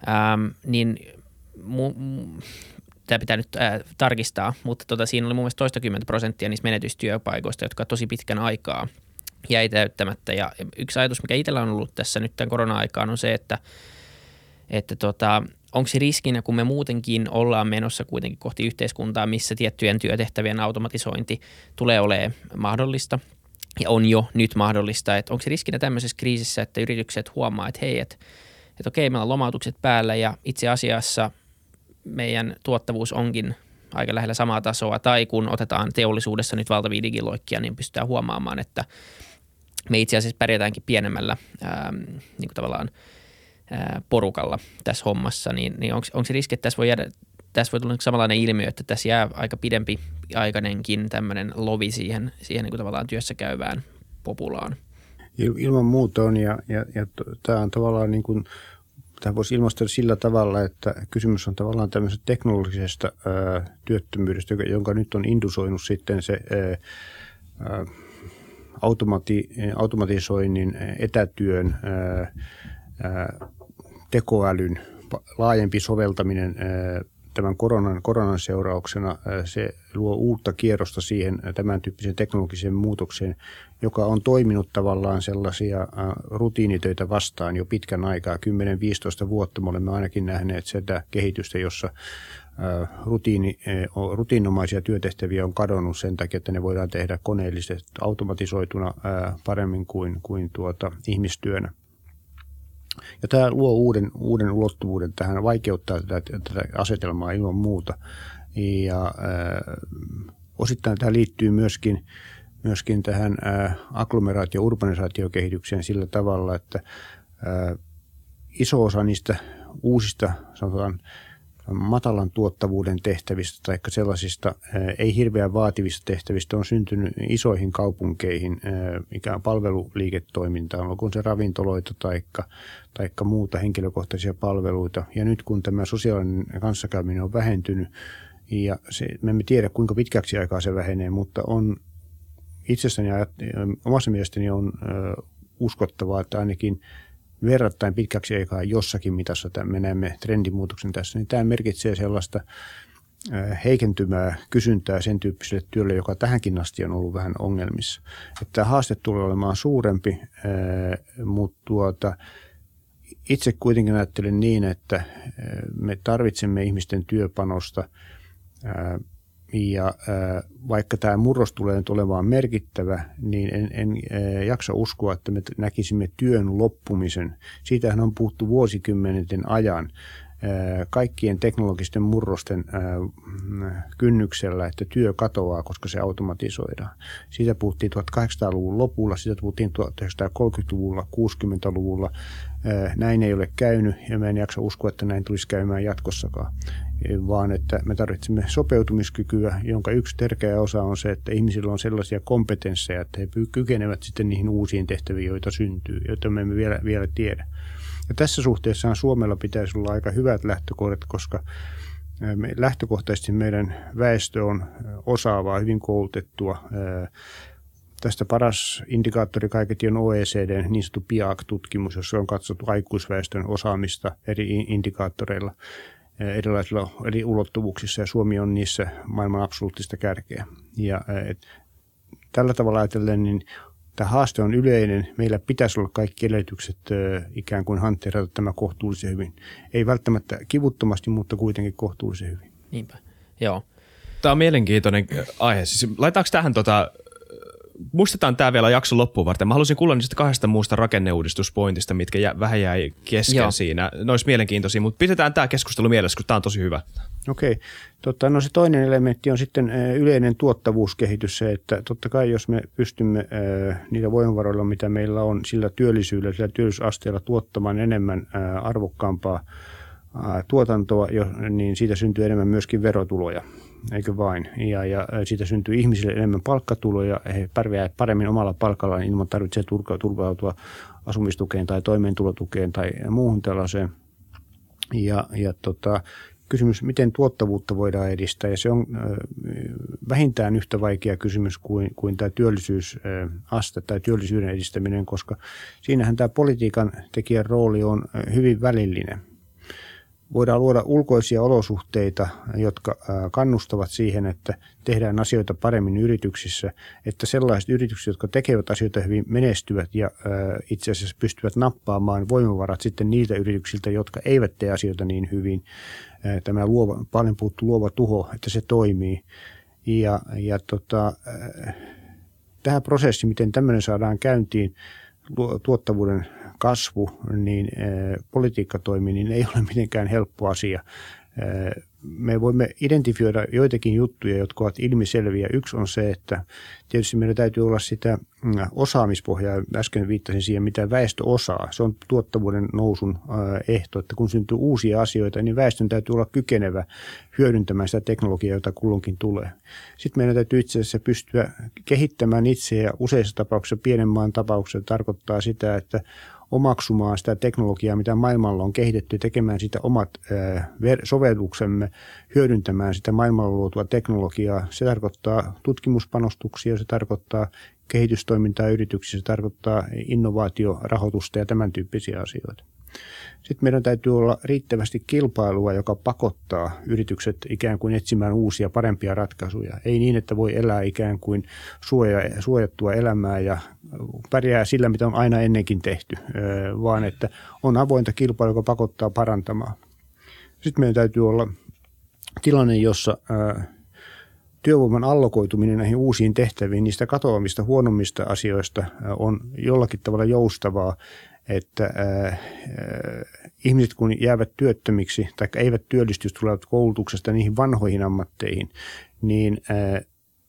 ähm, niin mu, mu, tämä pitää nyt äh, tarkistaa, mutta tota, siinä oli mun mielestä toistakymmentä prosenttia niistä menetystyöpaikoista, jotka tosi pitkän aikaa jäi täyttämättä. Ja yksi ajatus, mikä itsellä on ollut tässä nyt tämän korona-aikaan, on se, että, että tota, onko se riskinä, kun me muutenkin ollaan menossa kuitenkin kohti yhteiskuntaa, missä tiettyjen työtehtävien automatisointi tulee olemaan mahdollista ja on jo nyt mahdollista, että onko se riskinä tämmöisessä kriisissä, että yritykset huomaa, että hei, että, että okei, meillä on lomautukset päällä ja itse asiassa meidän tuottavuus onkin aika lähellä samaa tasoa, tai kun otetaan teollisuudessa nyt valtavia digiloikkia, niin pystytään huomaamaan, että me itse asiassa pärjätäänkin pienemmällä ää, niin kuin tavallaan – porukalla tässä hommassa, niin, niin onko se riski, että tässä voi jäädä tässä voi tulla samanlainen ilmiö, että tässä jää aika pidempi aikainenkin tämmöinen lovi siihen, siihen niin kuin tavallaan työssä käyvään populaan. Ilman muuta on ja, ja, ja tämä on tavallaan niin kuin, tämä voisi ilmaista sillä tavalla, että kysymys on tavallaan tämmöisestä teknologisesta ää, työttömyydestä, jonka nyt on indusoinut sitten se ää, automati, automatisoinnin, etätyön, ää, tekoälyn laajempi soveltaminen tämän koronan, koronan seurauksena, se luo uutta kierrosta siihen tämän tyyppiseen teknologiseen muutokseen, joka on toiminut tavallaan sellaisia rutiinitöitä vastaan jo pitkän aikaa, 10-15 vuotta. Me olemme ainakin nähneet sitä kehitystä, jossa rutiini, rutiinomaisia työtehtäviä on kadonnut sen takia, että ne voidaan tehdä koneellisesti automatisoituna paremmin kuin, kuin tuota, ihmistyönä. Ja tämä luo uuden, uuden ulottuvuuden tähän, vaikeuttaa tätä, tätä asetelmaa ilman muuta. Ja äh, osittain tämä liittyy myöskin, myöskin tähän äh, agglomeraatio- ja urbanisaatiokehitykseen sillä tavalla, että äh, iso osa niistä uusista sanotaan, matalan tuottavuuden tehtävistä tai sellaisista ei hirveän vaativista tehtävistä on syntynyt isoihin kaupunkeihin, mikä on palveluliiketoimintaa, onko se ravintoloita tai taikka muuta henkilökohtaisia palveluita. Ja nyt kun tämä sosiaalinen kanssakäyminen on vähentynyt, ja se, me emme tiedä kuinka pitkäksi aikaa se vähenee, mutta on itsessäni omassa mielestäni on uskottavaa, että ainakin – verrattain pitkäksi aikaa jossakin mitassa me näemme trendimuutoksen tässä, niin tämä merkitsee sellaista heikentymää kysyntää sen tyyppiselle työlle, joka tähänkin asti on ollut vähän ongelmissa. Että tämä haaste tulee olemaan suurempi, mutta tuota, itse kuitenkin ajattelen niin, että me tarvitsemme ihmisten työpanosta ja vaikka tämä murros tulee nyt olemaan merkittävä, niin en, en jaksa uskoa, että me näkisimme työn loppumisen. Siitähän on puhuttu vuosikymmenten ajan kaikkien teknologisten murrosten äh, kynnyksellä, että työ katoaa, koska se automatisoidaan. Siitä puhuttiin 1800-luvun lopulla, siitä puhuttiin 1930-luvulla, 60-luvulla. Näin ei ole käynyt ja mä en jaksa uskoa, että näin tulisi käymään jatkossakaan vaan että me tarvitsemme sopeutumiskykyä, jonka yksi tärkeä osa on se, että ihmisillä on sellaisia kompetensseja, että he kykenevät sitten niihin uusiin tehtäviin, joita syntyy, joita me emme vielä, vielä tiedä. Ja tässä suhteessa Suomella pitäisi olla aika hyvät lähtökohdat, koska me, lähtökohtaisesti meidän väestö on osaavaa, hyvin koulutettua. Tästä paras indikaattori kaiketi on OECD, niin sanottu PIAC-tutkimus, jossa on katsottu aikuisväestön osaamista eri indikaattoreilla erilaisilla eri ulottuvuuksissa ja Suomi on niissä maailman absoluuttista kärkeä. Ja et, tällä tavalla ajatellen, niin tämä haaste on yleinen. Meillä pitäisi olla kaikki edellytykset ikään kuin hantteerata tämä kohtuullisen hyvin. Ei välttämättä kivuttomasti, mutta kuitenkin kohtuullisen hyvin. Niinpä, joo. Tämä on mielenkiintoinen aihe. Siis laitaanko tähän tota, muistetaan tämä vielä jakson loppuun varten. Mä haluaisin kuulla niistä kahdesta muusta rakenneuudistuspointista, mitkä jä, vähän jäi kesken Joo. siinä. Ne olisi mielenkiintoisia, mutta pidetään tämä keskustelu mielessä, koska tämä on tosi hyvä. Okei. Tota, no se toinen elementti on sitten yleinen tuottavuuskehitys, se, että totta kai jos me pystymme niillä voimavaroilla, mitä meillä on, sillä työllisyydellä, sillä työllisyysasteella tuottamaan enemmän arvokkaampaa tuotantoa, niin siitä syntyy enemmän myöskin verotuloja, eikö vain? Ja, ja siitä syntyy ihmisille enemmän palkkatuloja, he pärjäävät paremmin omalla palkallaan ilman tarvitsee turvautua asumistukeen tai toimeentulotukeen tai muuhun tällaiseen. Ja, ja tota, kysymys, miten tuottavuutta voidaan edistää, ja se on vähintään yhtä vaikea kysymys kuin, kuin tämä työllisyysaste tai työllisyyden edistäminen, koska siinähän tämä politiikan tekijän rooli on hyvin välillinen voidaan luoda ulkoisia olosuhteita, jotka kannustavat siihen, että tehdään asioita paremmin yrityksissä, että sellaiset yritykset, jotka tekevät asioita hyvin, menestyvät ja itse asiassa pystyvät nappaamaan voimavarat sitten niiltä yrityksiltä, jotka eivät tee asioita niin hyvin. Tämä luova, paljon puhuttu luova tuho, että se toimii. Ja, ja tota, tähän prosessiin, miten tämmöinen saadaan käyntiin, tuottavuuden kasvu, niin politiikka toimii, niin ei ole mitenkään helppo asia me voimme identifioida joitakin juttuja, jotka ovat ilmiselviä. Yksi on se, että tietysti meillä täytyy olla sitä mm, osaamispohjaa. Äsken viittasin siihen, mitä väestö osaa. Se on tuottavuuden nousun ehto, että kun syntyy uusia asioita, niin väestön täytyy olla kykenevä hyödyntämään sitä teknologiaa, jota kulloinkin tulee. Sitten meidän täytyy itse asiassa pystyä kehittämään itseä ja useissa tapauksissa, pienen maan tapauksessa tarkoittaa sitä, että omaksumaan sitä teknologiaa, mitä maailmalla on kehitetty, tekemään sitä omat sovelluksemme, hyödyntämään sitä maailmalla luotua teknologiaa. Se tarkoittaa tutkimuspanostuksia, se tarkoittaa kehitystoimintaa yrityksissä, se tarkoittaa innovaatiorahoitusta ja tämän tyyppisiä asioita. Sitten meidän täytyy olla riittävästi kilpailua, joka pakottaa yritykset ikään kuin etsimään uusia, parempia ratkaisuja. Ei niin, että voi elää ikään kuin suoja, suojattua elämää ja pärjää sillä, mitä on aina ennenkin tehty, vaan että on avointa kilpailua, joka pakottaa parantamaan. Sitten meidän täytyy olla tilanne, jossa työvoiman allokoituminen näihin uusiin tehtäviin, niistä katoamista, huonommista asioista on jollakin tavalla joustavaa että äh, äh, ihmiset kun jäävät työttömiksi tai eivät työllisty, tulevat koulutuksesta niihin vanhoihin ammatteihin, niin äh,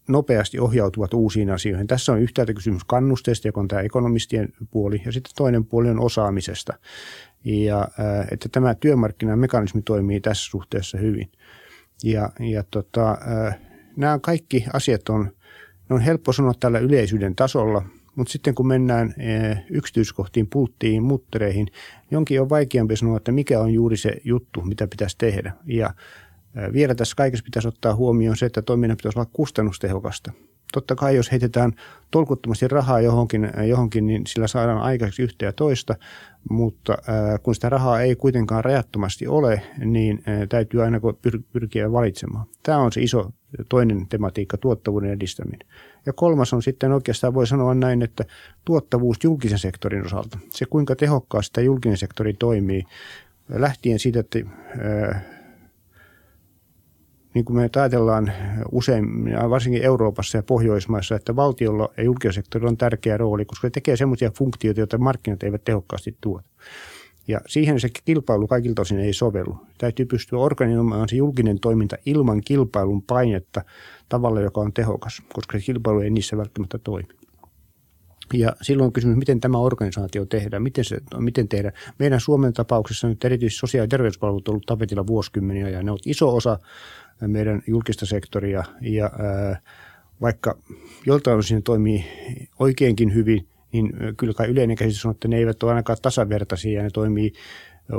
nopeasti ohjautuvat uusiin asioihin. Tässä on yhtäältä kysymys kannusteesta, joka on tämä ekonomistien puoli, ja sitten toinen puoli on osaamisesta. Ja äh, että tämä työmarkkinamekanismi toimii tässä suhteessa hyvin. Ja, ja tota, äh, nämä kaikki asiat on, ne on helppo sanoa tällä yleisyyden tasolla, mutta sitten kun mennään eh, yksityiskohtiin, pulttiin, muttereihin, jonkin on vaikeampi sanoa, että mikä on juuri se juttu, mitä pitäisi tehdä. Ja eh, vielä tässä kaikessa pitäisi ottaa huomioon se, että toiminnan pitäisi olla kustannustehokasta. Totta kai jos heitetään tolkuttomasti rahaa johonkin, eh, johonkin niin sillä saadaan aikaiseksi yhtä ja toista, mutta kun sitä rahaa ei kuitenkaan rajattomasti ole, niin täytyy aina pyrkiä valitsemaan. Tämä on se iso toinen tematiikka, tuottavuuden edistäminen. Ja kolmas on sitten oikeastaan voi sanoa näin, että tuottavuus julkisen sektorin osalta. Se kuinka tehokkaasti tämä julkinen sektori toimii lähtien siitä, että niin kuin me ajatellaan usein, varsinkin Euroopassa ja Pohjoismaissa, että valtiolla ja julkisella sektorilla on tärkeä rooli, koska se tekee sellaisia funktioita, joita markkinat eivät tehokkaasti tuota. Ja siihen se kilpailu kaikilta osin ei sovellu. Täytyy pystyä organisoimaan se julkinen toiminta ilman kilpailun painetta tavalla, joka on tehokas, koska se kilpailu ei niissä välttämättä toimi. Ja silloin on kysymys, miten tämä organisaatio tehdään, miten, se, miten tehdään. Meidän Suomen tapauksessa nyt erityisesti sosiaali- ja terveyspalvelut on ollut tapetilla vuosikymmeniä ja ne ovat iso osa meidän julkista sektoria ja ää, vaikka joltain osin toimii oikeinkin hyvin, niin kyllä kai yleinen käsitys on, että ne eivät ole ainakaan tasavertaisia ja ne toimii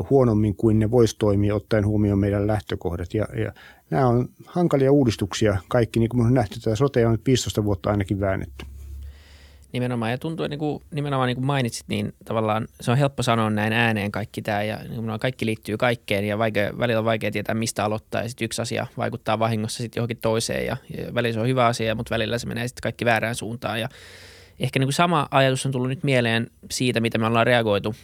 huonommin kuin ne voisi toimia ottaen huomioon meidän lähtökohdat. Ja, ja nämä on hankalia uudistuksia kaikki, niin kuin on nähty, että sote on nyt 15 vuotta ainakin väännetty. Nimenomaan, ja tuntuu, niin kuin, nimenomaan niin kuin mainitsit, niin tavallaan se on helppo sanoa näin ääneen kaikki tämä, ja nimenomaan kaikki liittyy kaikkeen, ja vaikea, välillä on vaikea tietää, mistä aloittaa, ja sitten yksi asia vaikuttaa vahingossa sitten johonkin toiseen, ja, ja välillä se on hyvä asia, mutta välillä se menee sitten kaikki väärään suuntaan, ja ehkä niin kuin sama ajatus on tullut nyt mieleen siitä, mitä me ollaan reagoitu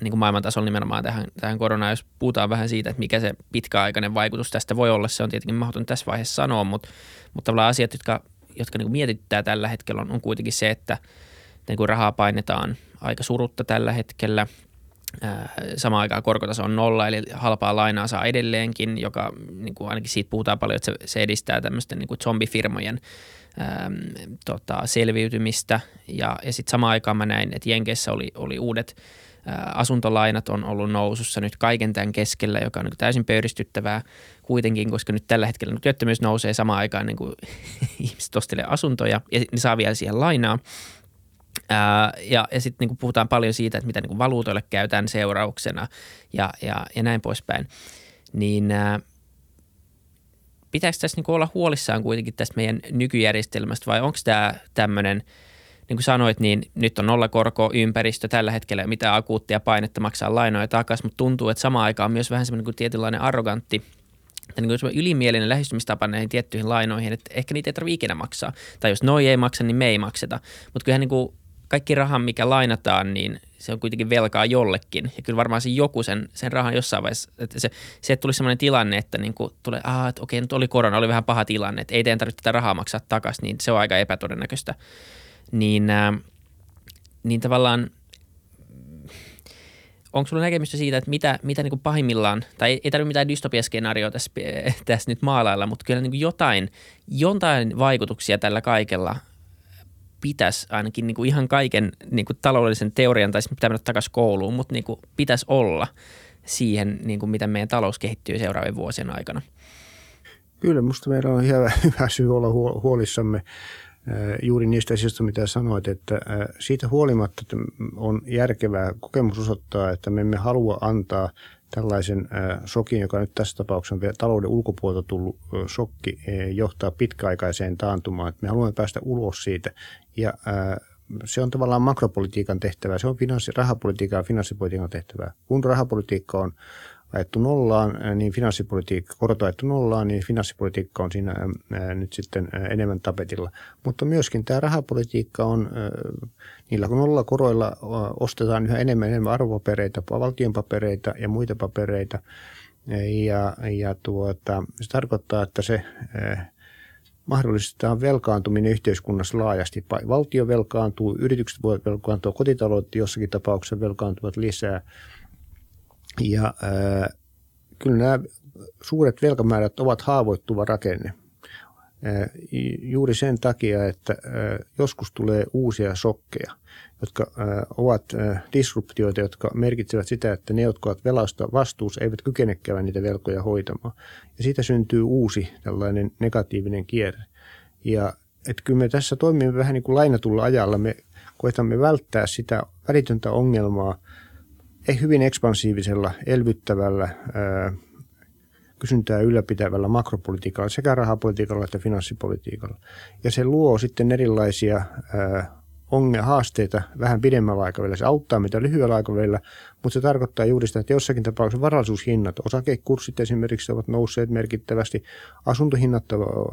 niin kuin maailman tasolla nimenomaan tähän, tähän koronaan, jos puhutaan vähän siitä, että mikä se pitkäaikainen vaikutus tästä voi olla, se on tietenkin mahdoton tässä vaiheessa sanoa, mutta, mutta tavallaan asiat, jotka, jotka niin kuin mietittää tällä hetkellä on, on kuitenkin se, että niin kuin rahaa painetaan aika surutta tällä hetkellä. samaan aikaan korkotaso on nolla, eli halpaa lainaa saa edelleenkin, joka niin kuin ainakin siitä puhutaan paljon, että se, se edistää tämmöisten niin kuin zombifirmojen äm, tota, selviytymistä. Ja, ja sitten samaan aikaan mä näin, että Jenkeissä oli, oli uudet ä, asuntolainat on ollut nousussa nyt kaiken tämän keskellä, joka on niin täysin pöyristyttävää kuitenkin, koska nyt tällä hetkellä työttömyys nousee samaan aikaan niin kuin ihmiset ostelee asuntoja ja ne saa vielä siihen lainaa. Ää, ja ja sitten niin puhutaan paljon siitä, että mitä niin valuutoille käytään seurauksena ja, ja, ja näin poispäin. Niin ää, pitääkö tässä niin olla huolissaan kuitenkin tästä meidän nykyjärjestelmästä vai onko tämä tämmöinen, niin kuin sanoit, niin nyt on nollakorko ympäristö tällä hetkellä, mitä akuuttia painetta maksaa lainoja takaisin, mutta tuntuu, että samaan aikaan on myös vähän semmoinen kuin tietynlainen arrogantti niin kuin ylimielinen lähestymistapa näihin tiettyihin lainoihin, että ehkä niitä ei tarvitse ikinä maksaa. Tai jos noi ei maksa, niin me ei makseta. Mutta kyllähän niin kuin kaikki raha, mikä lainataan, niin se on kuitenkin velkaa jollekin. Ja kyllä varmaan se joku sen, sen rahan jossain vaiheessa, että se, se tuli sellainen tilanne, että niin kuin tulee, ah, että okei, nyt oli korona, oli vähän paha tilanne, että ei teidän tarvitse tätä rahaa maksaa takaisin, niin se on aika epätodennäköistä. Niin, äh, niin tavallaan onko sulla näkemystä siitä, että mitä, mitä niin kuin pahimmillaan, tai ei tarvitse mitään dystopiaskenaarioa tässä, tässä nyt maalailla, mutta kyllä niin kuin jotain, jotain vaikutuksia tällä kaikella pitäisi ainakin niin kuin ihan kaiken niin kuin taloudellisen teorian, tai sitten pitää mennä takaisin kouluun, mutta niin kuin pitäisi olla siihen, niin kuin miten meidän talous kehittyy seuraavien vuosien aikana. Kyllä, minusta meillä on hyvä, hyvä syy olla huolissamme juuri niistä asioista, mitä sanoit, että siitä huolimatta että on järkevää kokemus osoittaa, että me emme halua antaa tällaisen shokin, joka nyt tässä tapauksessa on talouden ulkopuolelta tullut shokki, johtaa pitkäaikaiseen taantumaan. Me haluamme päästä ulos siitä ja se on tavallaan makropolitiikan tehtävä, se on finanssi, rahapolitiikan ja finanssipolitiikan tehtävä. Kun rahapolitiikka on ajettu nollaan, niin finanssipolitiikka, korot ajettu nollaan, niin finanssipolitiikka on siinä nyt sitten enemmän tapetilla. Mutta myöskin tämä rahapolitiikka on, niillä kun nolla koroilla ostetaan yhä enemmän enemmän arvopapereita, valtionpapereita ja muita papereita. Ja, ja tuota, se tarkoittaa, että se mahdollistaa velkaantuminen yhteiskunnassa laajasti. Valtio velkaantuu, yritykset voivat velkaantua, kotitaloudet jossakin tapauksessa velkaantuvat lisää – ja äh, kyllä nämä suuret velkamäärät ovat haavoittuva rakenne. Äh, juuri sen takia, että äh, joskus tulee uusia sokkeja, jotka äh, ovat äh, disruptioita, jotka merkitsevät sitä, että ne, jotka ovat velasta vastuussa, eivät kykenekään niitä velkoja hoitamaan. Ja siitä syntyy uusi tällainen negatiivinen kierre. Ja että kyllä me tässä toimimme vähän niin kuin lainatulla ajalla. Me koetamme välttää sitä välitöntä ongelmaa – hyvin ekspansiivisella, elvyttävällä, kysyntää ylläpitävällä makropolitiikalla, sekä rahapolitiikalla että finanssipolitiikalla. Ja se luo sitten erilaisia ongelmia, haasteita vähän pidemmällä aikavälillä. Se auttaa mitä lyhyellä aikavälillä, mutta se tarkoittaa juuri sitä, että jossakin tapauksessa varallisuushinnat, osakekurssit esimerkiksi ovat nousseet merkittävästi, asuntohinnat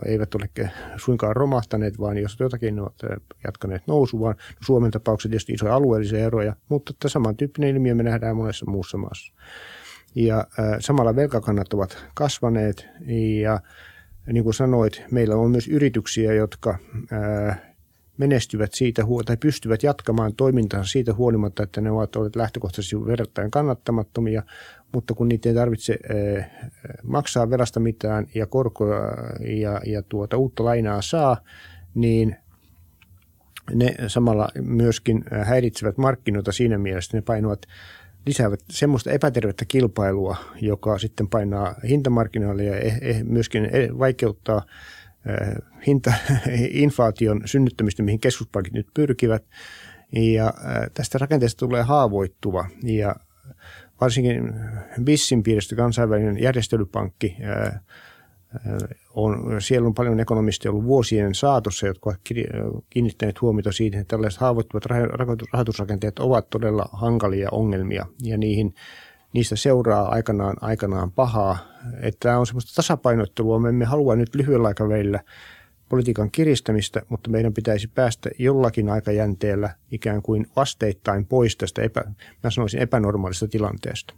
eivät ole suinkaan romahtaneet, vaan jos jotakin ne ovat jatkaneet nousua, Suomen tapauksessa tietysti isoja alueellisia eroja, mutta että samantyyppinen ilmiö me nähdään monessa muussa maassa. Ja äh, samalla velkakannat ovat kasvaneet ja niin kuin sanoit, meillä on myös yrityksiä, jotka äh, menestyvät siitä tai pystyvät jatkamaan toimintansa siitä huolimatta, että ne ovat olleet lähtökohtaisesti verrattain kannattamattomia, mutta kun niitä ei tarvitse eh, maksaa velasta mitään ja korkoa ja, ja tuota uutta lainaa saa, niin ne samalla myöskin häiritsevät markkinoita siinä mielessä, että ne painavat lisäävät semmoista epätervettä kilpailua, joka sitten painaa hintamarkkinoille ja eh, eh, myöskin vaikeuttaa hinta, inflaation synnyttämistä, mihin keskuspankit nyt pyrkivät. Ja tästä rakenteesta tulee haavoittuva ja varsinkin BISSin piiristä kansainvälinen järjestelypankki on, siellä on paljon ekonomisteja ollut vuosien saatossa, jotka ovat kiinnittäneet huomiota siihen, että tällaiset haavoittuvat rahoitusrakenteet ovat todella hankalia ongelmia ja niihin niistä seuraa aikanaan, aikanaan pahaa. Että tämä on semmoista tasapainottelua. Me emme halua nyt lyhyellä aikavälillä politiikan kiristämistä, mutta meidän pitäisi päästä jollakin aikajänteellä ikään kuin asteittain pois tästä epä, mä sanoisin epänormaalista tilanteesta.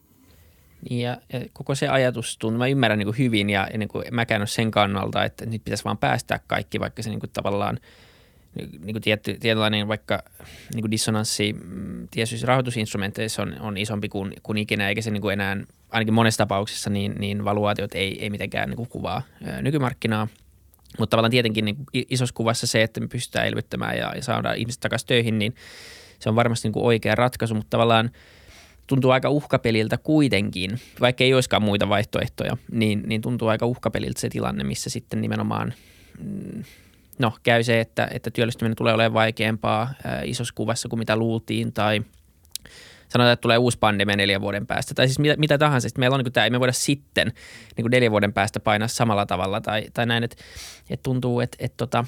Ja, ja koko se ajatus tuntuu, mä ymmärrän niin kuin hyvin ja, ja niin kuin mäkään sen kannalta, että nyt pitäisi vaan päästää kaikki, vaikka se niin kuin tavallaan niin kuin tietty, tietynlainen vaikka niin kuin dissonanssi mm, tietyissä rahoitusinstrumenteissa on, on isompi kuin, kuin ikinä, eikä se niin kuin enää, ainakin monessa tapauksessa, niin, niin valuaatiot ei, ei mitenkään niin kuin kuvaa nykymarkkinaa. Mutta tavallaan tietenkin niin isossa kuvassa se, että me pystytään elvyttämään ja, ja saadaan ihmiset takaisin töihin, niin se on varmasti niin kuin oikea ratkaisu, mutta tavallaan tuntuu aika uhkapeliltä kuitenkin, vaikka ei olisikaan muita vaihtoehtoja, niin, niin tuntuu aika uhkapeliltä se tilanne, missä sitten nimenomaan mm, no, käy se, että, että työllistyminen tulee olemaan vaikeampaa ää, isossa kuvassa kuin mitä luultiin tai sanotaan, että tulee uusi pandemia neljän vuoden päästä tai siis mitä, mitä tahansa. Sitten meillä on niin tämä, ei me voida sitten niin kuin neljän vuoden päästä painaa samalla tavalla tai, tai näin, että, että tuntuu, että, että, tota,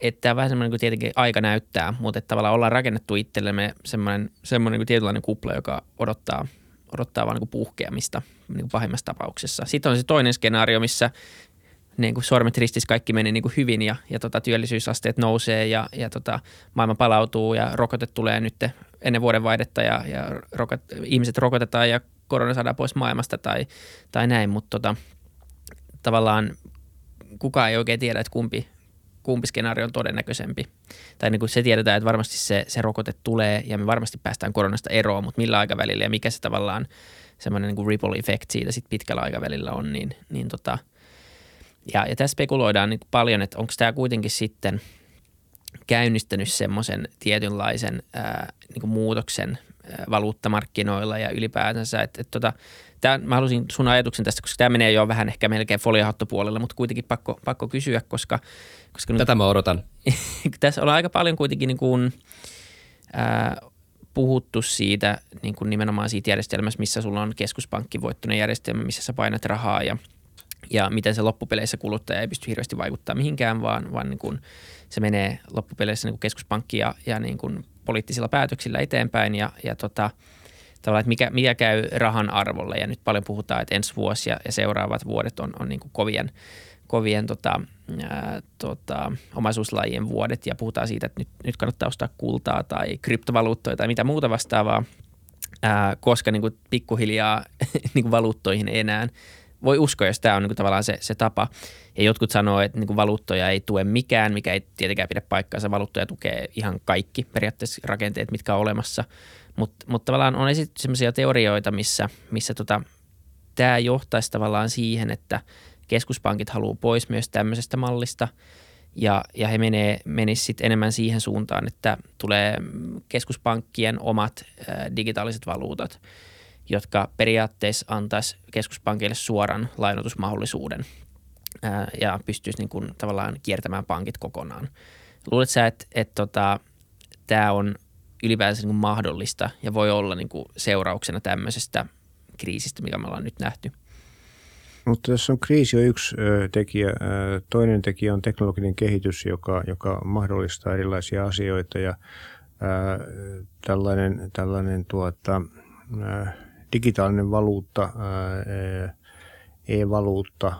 että tämä vähän semmoinen niin tietenkin aika näyttää, mutta että tavallaan ollaan rakennettu itsellemme semmoinen, semmoinen niin tietynlainen kupla, joka odottaa, odottaa vaan niin puhkeamista niin pahimmassa tapauksessa. Sitten on se toinen skenaario, missä niin kuin sormet ristissä kaikki meni niin kuin hyvin ja, ja tota, työllisyysasteet nousee ja, ja tota, maailma palautuu ja rokote tulee nyt ennen vuodenvaihdetta ja, ja rokot, ihmiset rokotetaan ja korona saadaan pois maailmasta tai, tai näin, mutta tota, tavallaan kukaan ei oikein tiedä, että kumpi, kumpi skenaario on todennäköisempi. Tai niin kuin se tiedetään, että varmasti se, se rokote tulee ja me varmasti päästään koronasta eroon, mutta millä aikavälillä ja mikä se tavallaan semmoinen niin ripple effect siitä sit pitkällä aikavälillä on, niin, niin tota – ja, ja tässä spekuloidaan niin paljon, että onko tämä kuitenkin sitten käynnistänyt semmoisen tietynlaisen ää, niin muutoksen ää, valuuttamarkkinoilla ja ylipäätänsä. Että, että tota, tämä, mä halusin sun ajatuksen tästä, koska tämä menee jo vähän ehkä melkein foliahattopuolella, mutta kuitenkin pakko, pakko kysyä, koska... koska Tätä mä odotan. tässä on aika paljon kuitenkin niin kuin, ää, puhuttu siitä niin kuin nimenomaan siitä järjestelmässä, missä sulla on keskuspankkivoittoinen järjestelmä, missä sä painat rahaa ja – ja miten se loppupeleissä kuluttaja ei pysty hirveästi vaikuttaa mihinkään, vaan, vaan niin kuin se menee loppupeleissä niin kuin keskuspankki ja, ja niin kuin poliittisilla päätöksillä eteenpäin ja, ja tota, tavallaan, että mikä, mikä käy rahan arvolle. Ja nyt paljon puhutaan, että ensi vuosi ja, ja seuraavat vuodet on, on niin kuin kovien, kovien tota, ää, tota, omaisuuslajien vuodet ja puhutaan siitä, että nyt, nyt kannattaa ostaa kultaa tai kryptovaluuttoja tai mitä muuta vastaavaa, ää, koska niin kuin pikkuhiljaa niin kuin valuuttoihin enää – voi uskoa, jos tämä on niin tavallaan se, se tapa. Ja jotkut sanoo, että niin valuuttoja ei tue mikään, mikä ei tietenkään pidä paikkaansa. Valuuttoja tukee ihan kaikki periaatteessa rakenteet, mitkä on olemassa. Mutta mut tavallaan on esitetty sellaisia teorioita, missä, missä tota, tämä johtaisi tavallaan siihen, että keskuspankit haluaa pois myös tämmöisestä mallista – ja, ja he menee, menisivät sit enemmän siihen suuntaan, että tulee keskuspankkien omat ä, digitaaliset valuutat – jotka periaatteessa antaisi keskuspankille suoran lainotusmahdollisuuden ää, ja pystyisi niin kuin tavallaan kiertämään pankit kokonaan. Luuletko sä, että, että tota, tämä on ylipäänsä niin kuin mahdollista ja voi olla niin kuin seurauksena tämmöisestä kriisistä, mikä me ollaan nyt nähty? Mutta tässä on kriisi on yksi tekijä. Toinen tekijä on teknologinen kehitys, joka, joka mahdollistaa erilaisia asioita ja ö, tällainen, tällainen tuota, ö, digitaalinen valuutta, e-valuutta,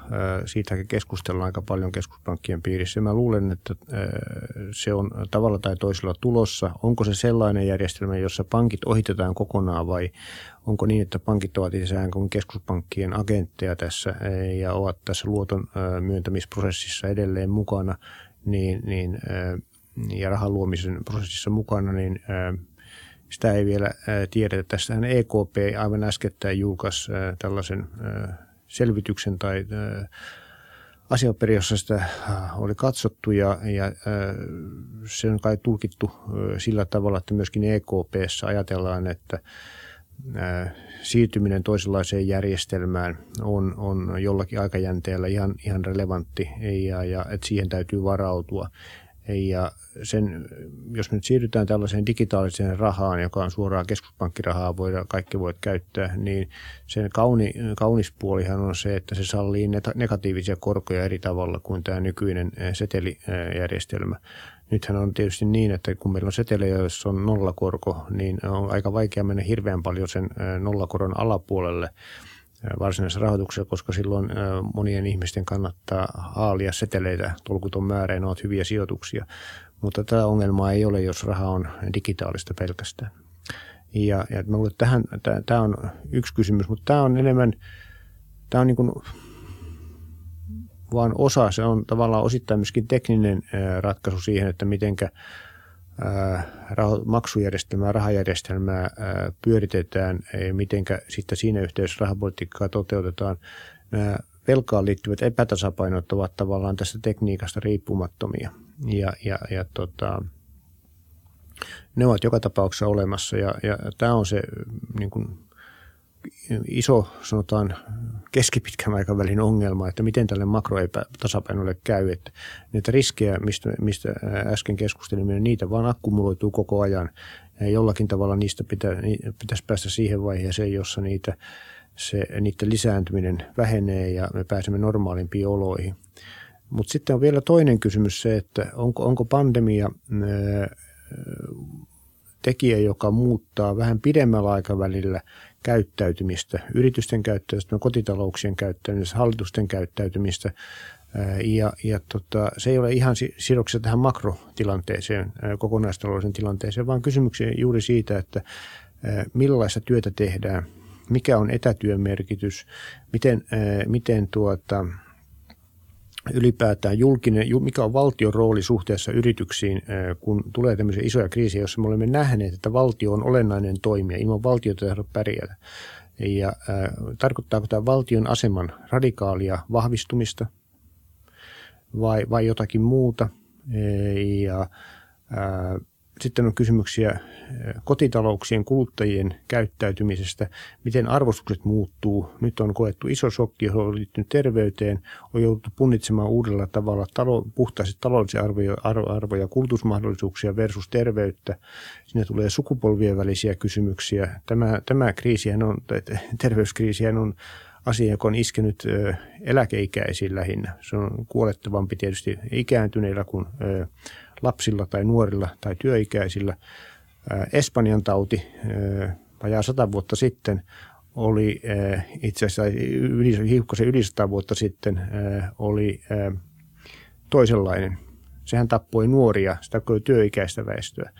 siitäkin keskustellaan aika paljon keskuspankkien piirissä. Mä luulen, että se on tavalla tai toisella tulossa. Onko se sellainen järjestelmä, jossa pankit ohitetaan kokonaan vai onko niin, että pankit ovat itse kuin keskuspankkien agentteja tässä ja ovat tässä luoton myöntämisprosessissa edelleen mukana niin, niin, ja rahan luomisen prosessissa mukana, niin sitä ei vielä tiedetä. Tästähän EKP aivan äskettäin julkaisi tällaisen selvityksen tai asiaperi, jossa sitä oli katsottu ja, ja se on kai tulkittu sillä tavalla, että myöskin EKPssä ajatellaan, että siirtyminen toisenlaiseen järjestelmään on, on jollakin aikajänteellä ihan, ihan relevantti ja, ja että siihen täytyy varautua. Ja sen, jos nyt siirrytään tällaiseen digitaaliseen rahaan, joka on suoraan keskuspankkirahaa, voida, kaikki voit käyttää, niin sen kauni, kaunis puolihan on se, että se sallii negatiivisia korkoja eri tavalla kuin tämä nykyinen setelijärjestelmä. Nythän on tietysti niin, että kun meillä on setelejä, jos on nollakorko, niin on aika vaikea mennä hirveän paljon sen nollakoron alapuolelle – varsinaisessa rahoituksessa, koska silloin monien ihmisten kannattaa haalia seteleitä tolkuton määrä ja ne ovat hyviä sijoituksia. Mutta tätä ongelmaa ei ole, jos raha on digitaalista pelkästään. Ja, ja mä luulen, että tähän, tämä on yksi kysymys, mutta tämä on enemmän, tämä on niin kuin vaan osa, se on tavallaan osittain myöskin tekninen ratkaisu siihen, että mitenkä maksujärjestelmää, rahajärjestelmää pyöritetään, mitenkä sitten siinä yhteydessä rahapolitiikkaa toteutetaan. Nämä velkaan liittyvät epätasapainot ovat tavallaan tästä tekniikasta riippumattomia. Ja, ja, ja tota, ne ovat joka tapauksessa olemassa ja, ja tämä on se niin kuin, iso, sanotaan keskipitkän aikavälin ongelma, että miten tälle makroepätasapainolle käy. Että niitä riskejä, mistä, mistä äsken keskustelimme, niitä vaan akkumuloituu koko ajan. Ja jollakin tavalla niistä pitä, pitäisi päästä siihen vaiheeseen, jossa niitä, se, niiden lisääntyminen vähenee ja me pääsemme normaalimpiin oloihin. Mutta sitten on vielä toinen kysymys se, että onko, onko pandemia tekijä, joka muuttaa vähän pidemmällä aikavälillä käyttäytymistä, yritysten käyttäytymistä, kotitalouksien käyttäytymistä, hallitusten käyttäytymistä. Ja, ja tota, se ei ole ihan sidoksissa tähän makrotilanteeseen, kokonaistalouden tilanteeseen, vaan kysymyksiä juuri siitä, että millaista työtä tehdään, mikä on etätyön merkitys, miten, miten tuota, ylipäätään julkinen, mikä on valtion rooli suhteessa yrityksiin, kun tulee tämmöisiä isoja kriisejä, joissa me olemme nähneet, että valtio on olennainen toimija. Ilman valtiota ei pärjätä. Ja äh, tarkoittaako tämä valtion aseman radikaalia vahvistumista vai, vai jotakin muuta? Ja äh, sitten on kysymyksiä eh, kotitalouksien kuluttajien käyttäytymisestä, miten arvostukset muuttuu. Nyt on koettu iso shokki, johon on liittynyt terveyteen, on jouduttu punnitsemaan uudella tavalla talo, puhtaasti taloudellisia arvoja, arvoja, kulutusmahdollisuuksia versus terveyttä. Sinne tulee sukupolvien välisiä kysymyksiä. Tämä, tämä kriisihän on, terveyskriisihän on asia, joka on iskenyt eh, eläkeikäisiin lähinnä. Se on kuolettavampi tietysti ikääntyneillä kuin eh, lapsilla tai nuorilla tai työikäisillä. Espanjan tauti vajaa sata vuotta sitten oli itse asiassa yli, hiukkasen yli sata vuotta sitten oli toisenlainen. Sehän tappoi nuoria, sitä tappoi työikäistä väestöä.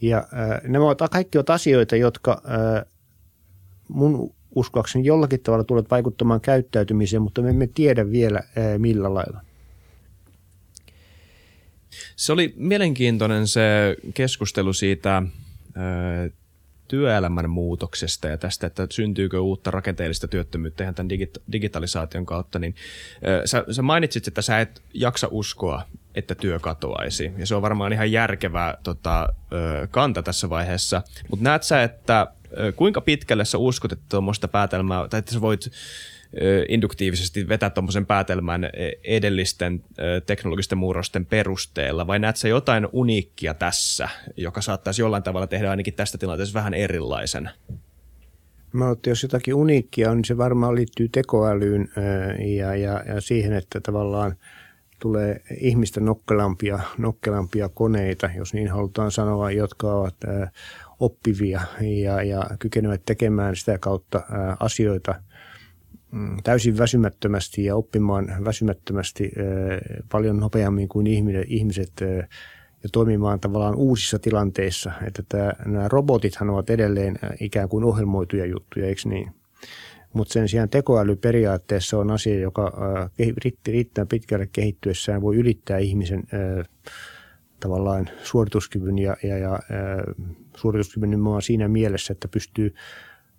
Ja nämä ovat, kaikki ovat asioita, jotka mun uskoakseni jollakin tavalla tulevat vaikuttamaan käyttäytymiseen, mutta me emme tiedä vielä millä lailla. Se oli mielenkiintoinen se keskustelu siitä ö, työelämän muutoksesta ja tästä, että syntyykö uutta rakenteellista työttömyyttä ihan tämän digita- digitalisaation kautta, niin ö, sä, sä mainitsit, että sä et jaksa uskoa, että työ katoaisi. Ja se on varmaan ihan järkevä tota, ö, kanta tässä vaiheessa. Mutta näet sä, että kuinka pitkälle sä uskot, että tuommoista päätelmää, tai että sä voit induktiivisesti vetää tuommoisen päätelmän e, edellisten teknologisten murrosten perusteella, vai näet sä jotain uniikkia tässä, joka saattaisi jollain tavalla tehdä ainakin tästä tilanteessa vähän erilaisen? Mä että jos jotakin uniikkia on, niin se varmaan liittyy tekoälyyn ja, ja, ja siihen, että tavallaan tulee ihmistä nokkelampia, nokkelampia koneita, jos niin halutaan sanoa, jotka ovat oppivia ja, ja kykenevät tekemään sitä kautta asioita – täysin väsymättömästi ja oppimaan väsymättömästi paljon nopeammin kuin ihmiset ja toimimaan tavallaan uusissa tilanteissa. Että tämä, nämä robotithan ovat edelleen ikään kuin ohjelmoituja juttuja, eikö niin? Mutta sen sijaan tekoäly periaatteessa on asia, joka riittää pitkälle kehittyessään voi ylittää ihmisen tavallaan suorituskyvyn ja, ja, ja suorituskyvyn nimenomaan siinä mielessä, että pystyy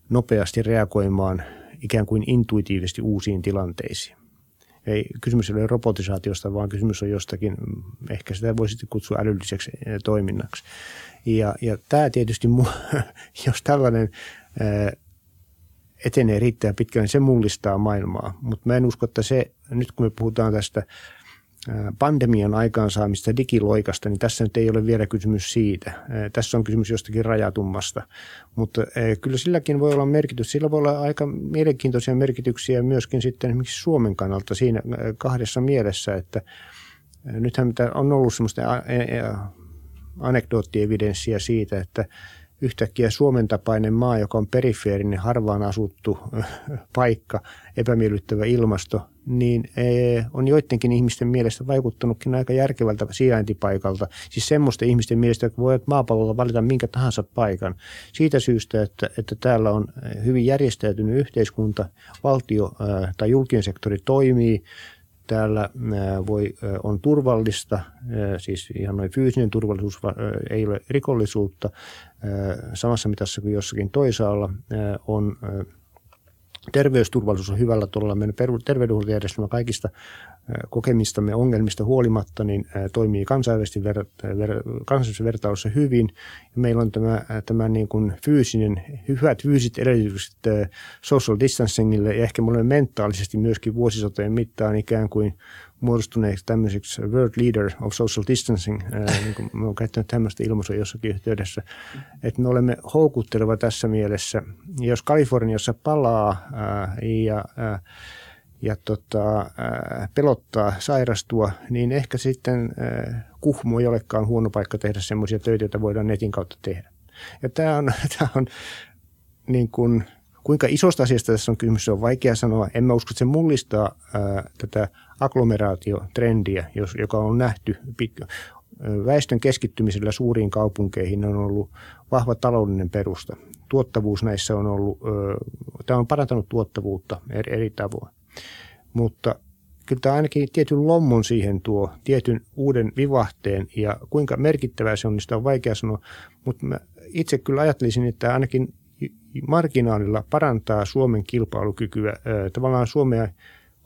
nopeasti reagoimaan ikään kuin intuitiivisesti uusiin tilanteisiin. Ei, kysymys ei ole robotisaatiosta, vaan kysymys on jostakin, ehkä sitä voisi sitten kutsua älylliseksi eh, toiminnaksi. Ja, ja tämä tietysti, jos tällainen eh, etenee riittää pitkään, niin se mullistaa maailmaa. Mutta mä en usko, että se, nyt kun me puhutaan tästä pandemian aikaansaamista digiloikasta, niin tässä nyt ei ole vielä kysymys siitä. Tässä on kysymys jostakin rajatummasta, mutta kyllä silläkin voi olla merkitys. Sillä voi olla aika mielenkiintoisia merkityksiä myöskin sitten esimerkiksi Suomen kannalta siinä kahdessa mielessä, että nythän on ollut semmoista anekdoottievidenssiä siitä, että yhtäkkiä Suomen tapainen maa, joka on perifeerinen, harvaan asuttu paikka, epämiellyttävä ilmasto, niin e, on joidenkin ihmisten mielestä vaikuttanutkin aika järkevältä sijaintipaikalta. Siis semmoisten ihmisten mielestä, jotka voivat maapallolla valita minkä tahansa paikan. Siitä syystä, että, että täällä on hyvin järjestäytynyt yhteiskunta, valtio tai julkinen sektori toimii, täällä voi, on turvallista, siis ihan noin fyysinen turvallisuus, ei ole rikollisuutta samassa mitassa kuin jossakin toisaalla, on terveysturvallisuus on hyvällä tuolla. Meidän terveydenhuoltojärjestelmä kaikista kokemistamme ongelmista huolimatta niin toimii kansainvälisesti, ver, ver, kansainvälisessä vertailussa hyvin. Ja meillä on tämä, tämä niin kuin fyysinen, hyvät fyysiset edellytykset social distancingille ja ehkä me olemme mentaalisesti myöskin vuosisatojen mittaan ikään kuin muodostuneeksi tämmöiseksi world leader of social distancing, niin kuin me on käyttänyt tämmöistä ilmaisua jossakin yhteydessä, että me olemme houkutteleva tässä mielessä. Jos Kaliforniassa palaa ja ja tota, pelottaa sairastua, niin ehkä sitten Kuhmo ei olekaan huono paikka tehdä semmoisia töitä, joita voidaan netin kautta tehdä. Ja tämä on, tämä on niin kuin, kuinka isosta asiasta tässä on kysymys, on vaikea sanoa. En mä usko, että se mullistaa ää, tätä agglomeraatiotrendiä, jos, joka on nähty pitkä. Väestön keskittymisellä suuriin kaupunkeihin on ollut vahva taloudellinen perusta. Tuottavuus näissä on ollut, tämä on parantanut tuottavuutta eri, eri tavoin. Mutta kyllä tämä ainakin tietyn lommon siihen tuo, tietyn uuden vivahteen ja kuinka merkittävää se on, niin sitä on vaikea sanoa. Mutta mä itse kyllä ajattelisin, että ainakin marginaalilla parantaa Suomen kilpailukykyä, tavallaan Suomea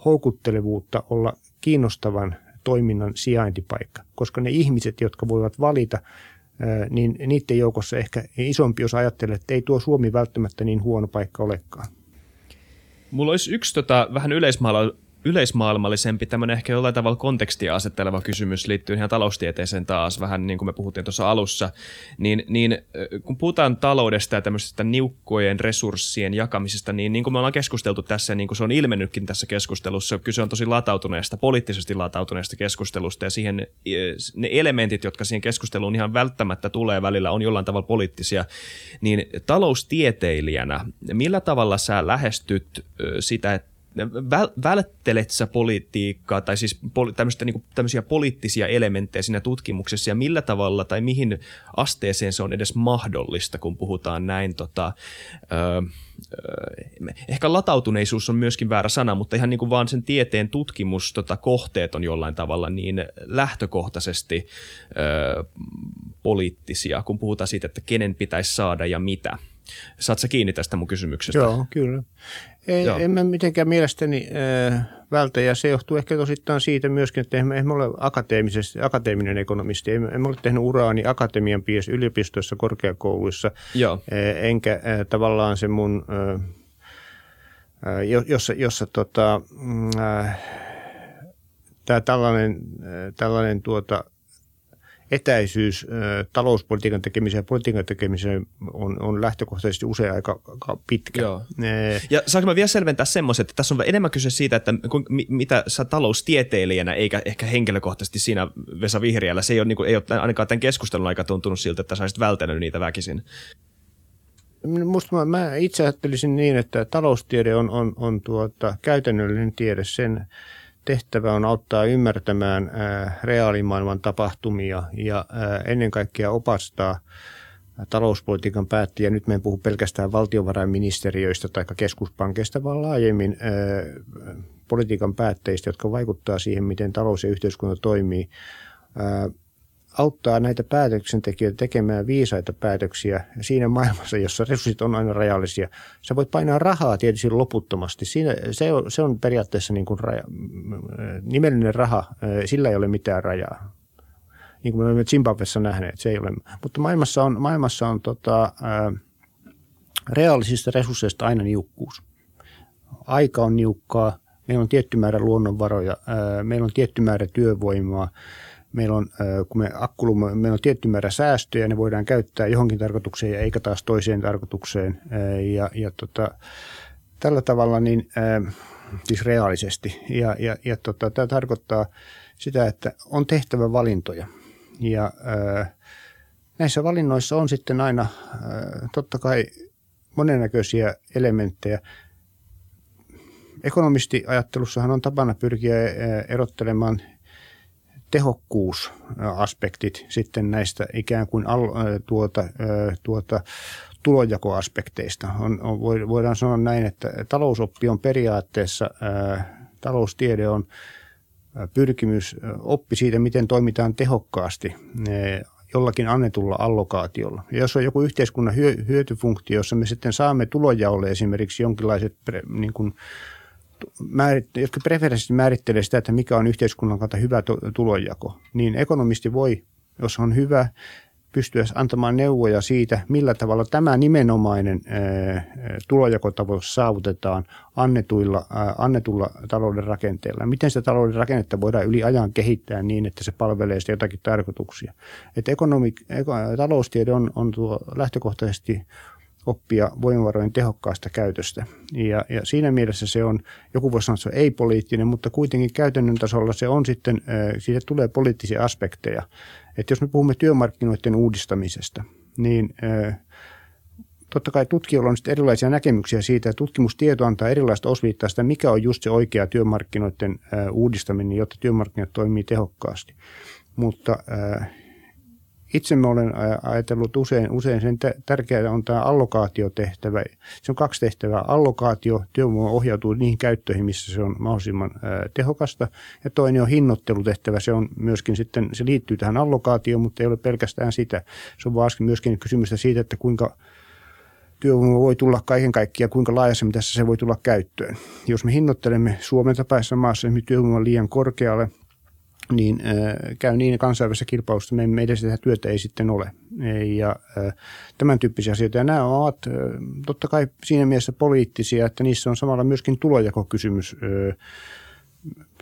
houkuttelevuutta olla kiinnostavan toiminnan sijaintipaikka, koska ne ihmiset, jotka voivat valita, niin niiden joukossa ehkä isompi osa ajattelee, että ei tuo Suomi välttämättä niin huono paikka olekaan. Mulla olisi yksi tota, vähän yleismaala, yleismaailmallisempi, tämmöinen ehkä jollain tavalla kontekstia asetteleva kysymys liittyy ihan taloustieteeseen taas, vähän niin kuin me puhuttiin tuossa alussa, niin, niin kun puhutaan taloudesta ja tämmöisestä niukkojen resurssien jakamisesta, niin niin kuin me ollaan keskusteltu tässä, niin kuin se on ilmennytkin tässä keskustelussa, kyse on tosi latautuneesta, poliittisesti latautuneesta keskustelusta ja siihen ne elementit, jotka siihen keskusteluun ihan välttämättä tulee välillä, on jollain tavalla poliittisia, niin taloustieteilijänä, millä tavalla sä lähestyt sitä, että väl, välttelet sä politiikkaa tai siis poli, tämmöistä, niin tämmöisiä poliittisia elementtejä siinä tutkimuksessa ja millä tavalla tai mihin asteeseen se on edes mahdollista, kun puhutaan näin tota, ö, ehkä latautuneisuus on myöskin väärä sana, mutta ihan niin kuin vaan sen tieteen tutkimus tota, kohteet on jollain tavalla niin lähtökohtaisesti ö, poliittisia, kun puhutaan siitä, että kenen pitäisi saada ja mitä. Saat sä kiinni tästä mun kysymyksestä? Joo, kyllä. En, Joo. en mä mitenkään mielestäni äh, vältä, ja se johtuu ehkä tosittain siitä myöskin, että emme, emme ole akateeminen ekonomisti. Emme, emme ole tehnyt uraani akatemian piirissä, yliopistoissa, korkeakouluissa, Joo. Äh, enkä äh, tavallaan se mun, äh, jossa, jossa tota, äh, tämä tällainen, äh, tällainen tuota, etäisyys talouspolitiikan tekemiseen ja politiikan tekemiseen on, on lähtökohtaisesti usein aika, aika pitkä. Joo. Ja saanko mä vielä selventää semmoisen, että tässä on enemmän kyse siitä, että kun, mitä sä taloustieteilijänä, eikä ehkä henkilökohtaisesti siinä Vesa Vihriällä, se ei ole, niin kuin, ei ole ainakaan tämän keskustelun aika tuntunut siltä, että sä olisit välttänyt niitä väkisin. Musta mä, mä itse ajattelisin niin, että taloustiede on, on, on tuota, käytännöllinen tiede sen tehtävä on auttaa ymmärtämään reaalimaailman tapahtumia ja ennen kaikkea opastaa talouspolitiikan päättäjiä. Nyt me en puhu pelkästään valtiovarainministeriöistä tai keskuspankkeista, vaan laajemmin politiikan päättäjistä, jotka vaikuttaa siihen, miten talous ja yhteiskunta toimii auttaa näitä päätöksentekijöitä tekemään viisaita päätöksiä siinä maailmassa, jossa resurssit on aina rajallisia. Sä voit painaa rahaa tietysti loputtomasti. Siinä, se, on, se on periaatteessa niin kuin raja, nimellinen raha, sillä ei ole mitään rajaa. Niin kuin me olemme Zimbabwessa nähneet, se ei ole. Mutta maailmassa on, maailmassa on tota, ää, reaalisista resursseista aina niukkuus. Aika on niukkaa, meillä on tietty määrä luonnonvaroja, ää, meillä on tietty määrä työvoimaa, meillä on, kun me akkulumme, meillä on tietty määrä säästöjä, ne voidaan käyttää johonkin tarkoitukseen ja eikä taas toiseen tarkoitukseen. Ja, ja tota, tällä tavalla niin, siis reaalisesti. Ja, ja, ja tota, tämä tarkoittaa sitä, että on tehtävä valintoja. Ja näissä valinnoissa on sitten aina totta kai monennäköisiä elementtejä. Ekonomistiajattelussahan on tapana pyrkiä erottelemaan – tehokkuusaspektit sitten näistä ikään kuin al, tuota, tuota, tulonjakoaspekteista. On, on, voidaan sanoa näin, että talousoppi on periaatteessa, ää, taloustiede on pyrkimys, oppi siitä, miten toimitaan tehokkaasti jollakin annetulla allokaatiolla. Ja jos on joku yhteiskunnan hyötyfunktio, jossa me sitten saamme tulojaolle esimerkiksi jonkinlaiset niin kuin, määrit, jotka preferenssisesti määrittelee sitä, että mikä on yhteiskunnan kannalta hyvä tulonjako, niin ekonomisti voi, jos on hyvä, pystyä antamaan neuvoja siitä, millä tavalla tämä nimenomainen tulonjakotavoite saavutetaan annetuilla, annetulla talouden rakenteella. Miten sitä talouden rakennetta voidaan yli ajan kehittää niin, että se palvelee sitä jotakin tarkoituksia. Että ekonomik, taloustiede on, on tuo lähtökohtaisesti oppia voimavarojen tehokkaasta käytöstä. Ja, ja siinä mielessä se on, joku voisi sanoa, että se on ei-poliittinen, mutta kuitenkin käytännön tasolla se on sitten, siitä tulee poliittisia aspekteja. Että jos me puhumme työmarkkinoiden uudistamisesta, niin totta kai tutkijoilla on erilaisia näkemyksiä siitä, että tutkimustieto antaa erilaista osviittaa sitä, mikä on just se oikea työmarkkinoiden uudistaminen, jotta työmarkkinat toimii tehokkaasti. Mutta itse mä olen ajatellut usein, usein sen tärkeää on tämä allokaatiotehtävä. Se on kaksi tehtävää. Allokaatio, työvoima ohjautuu niihin käyttöihin, missä se on mahdollisimman tehokasta. Ja toinen on hinnoittelutehtävä. Se on myöskin sitten, se liittyy tähän allokaatioon, mutta ei ole pelkästään sitä. Se on vaan myöskin kysymystä siitä, että kuinka työvoima voi tulla kaiken kaikkiaan, kuinka laajassa tässä se voi tulla käyttöön. Jos me hinnoittelemme Suomen tapaisessa maassa työvoiman liian korkealle – niin äh, käy niin kansainvälisessä kilpailussa, että meidän sitä työtä ei sitten ole. Ja äh, tämän tyyppisiä asioita. Ja nämä ovat äh, totta kai siinä mielessä poliittisia, että niissä on samalla myöskin tulojakokysymys äh,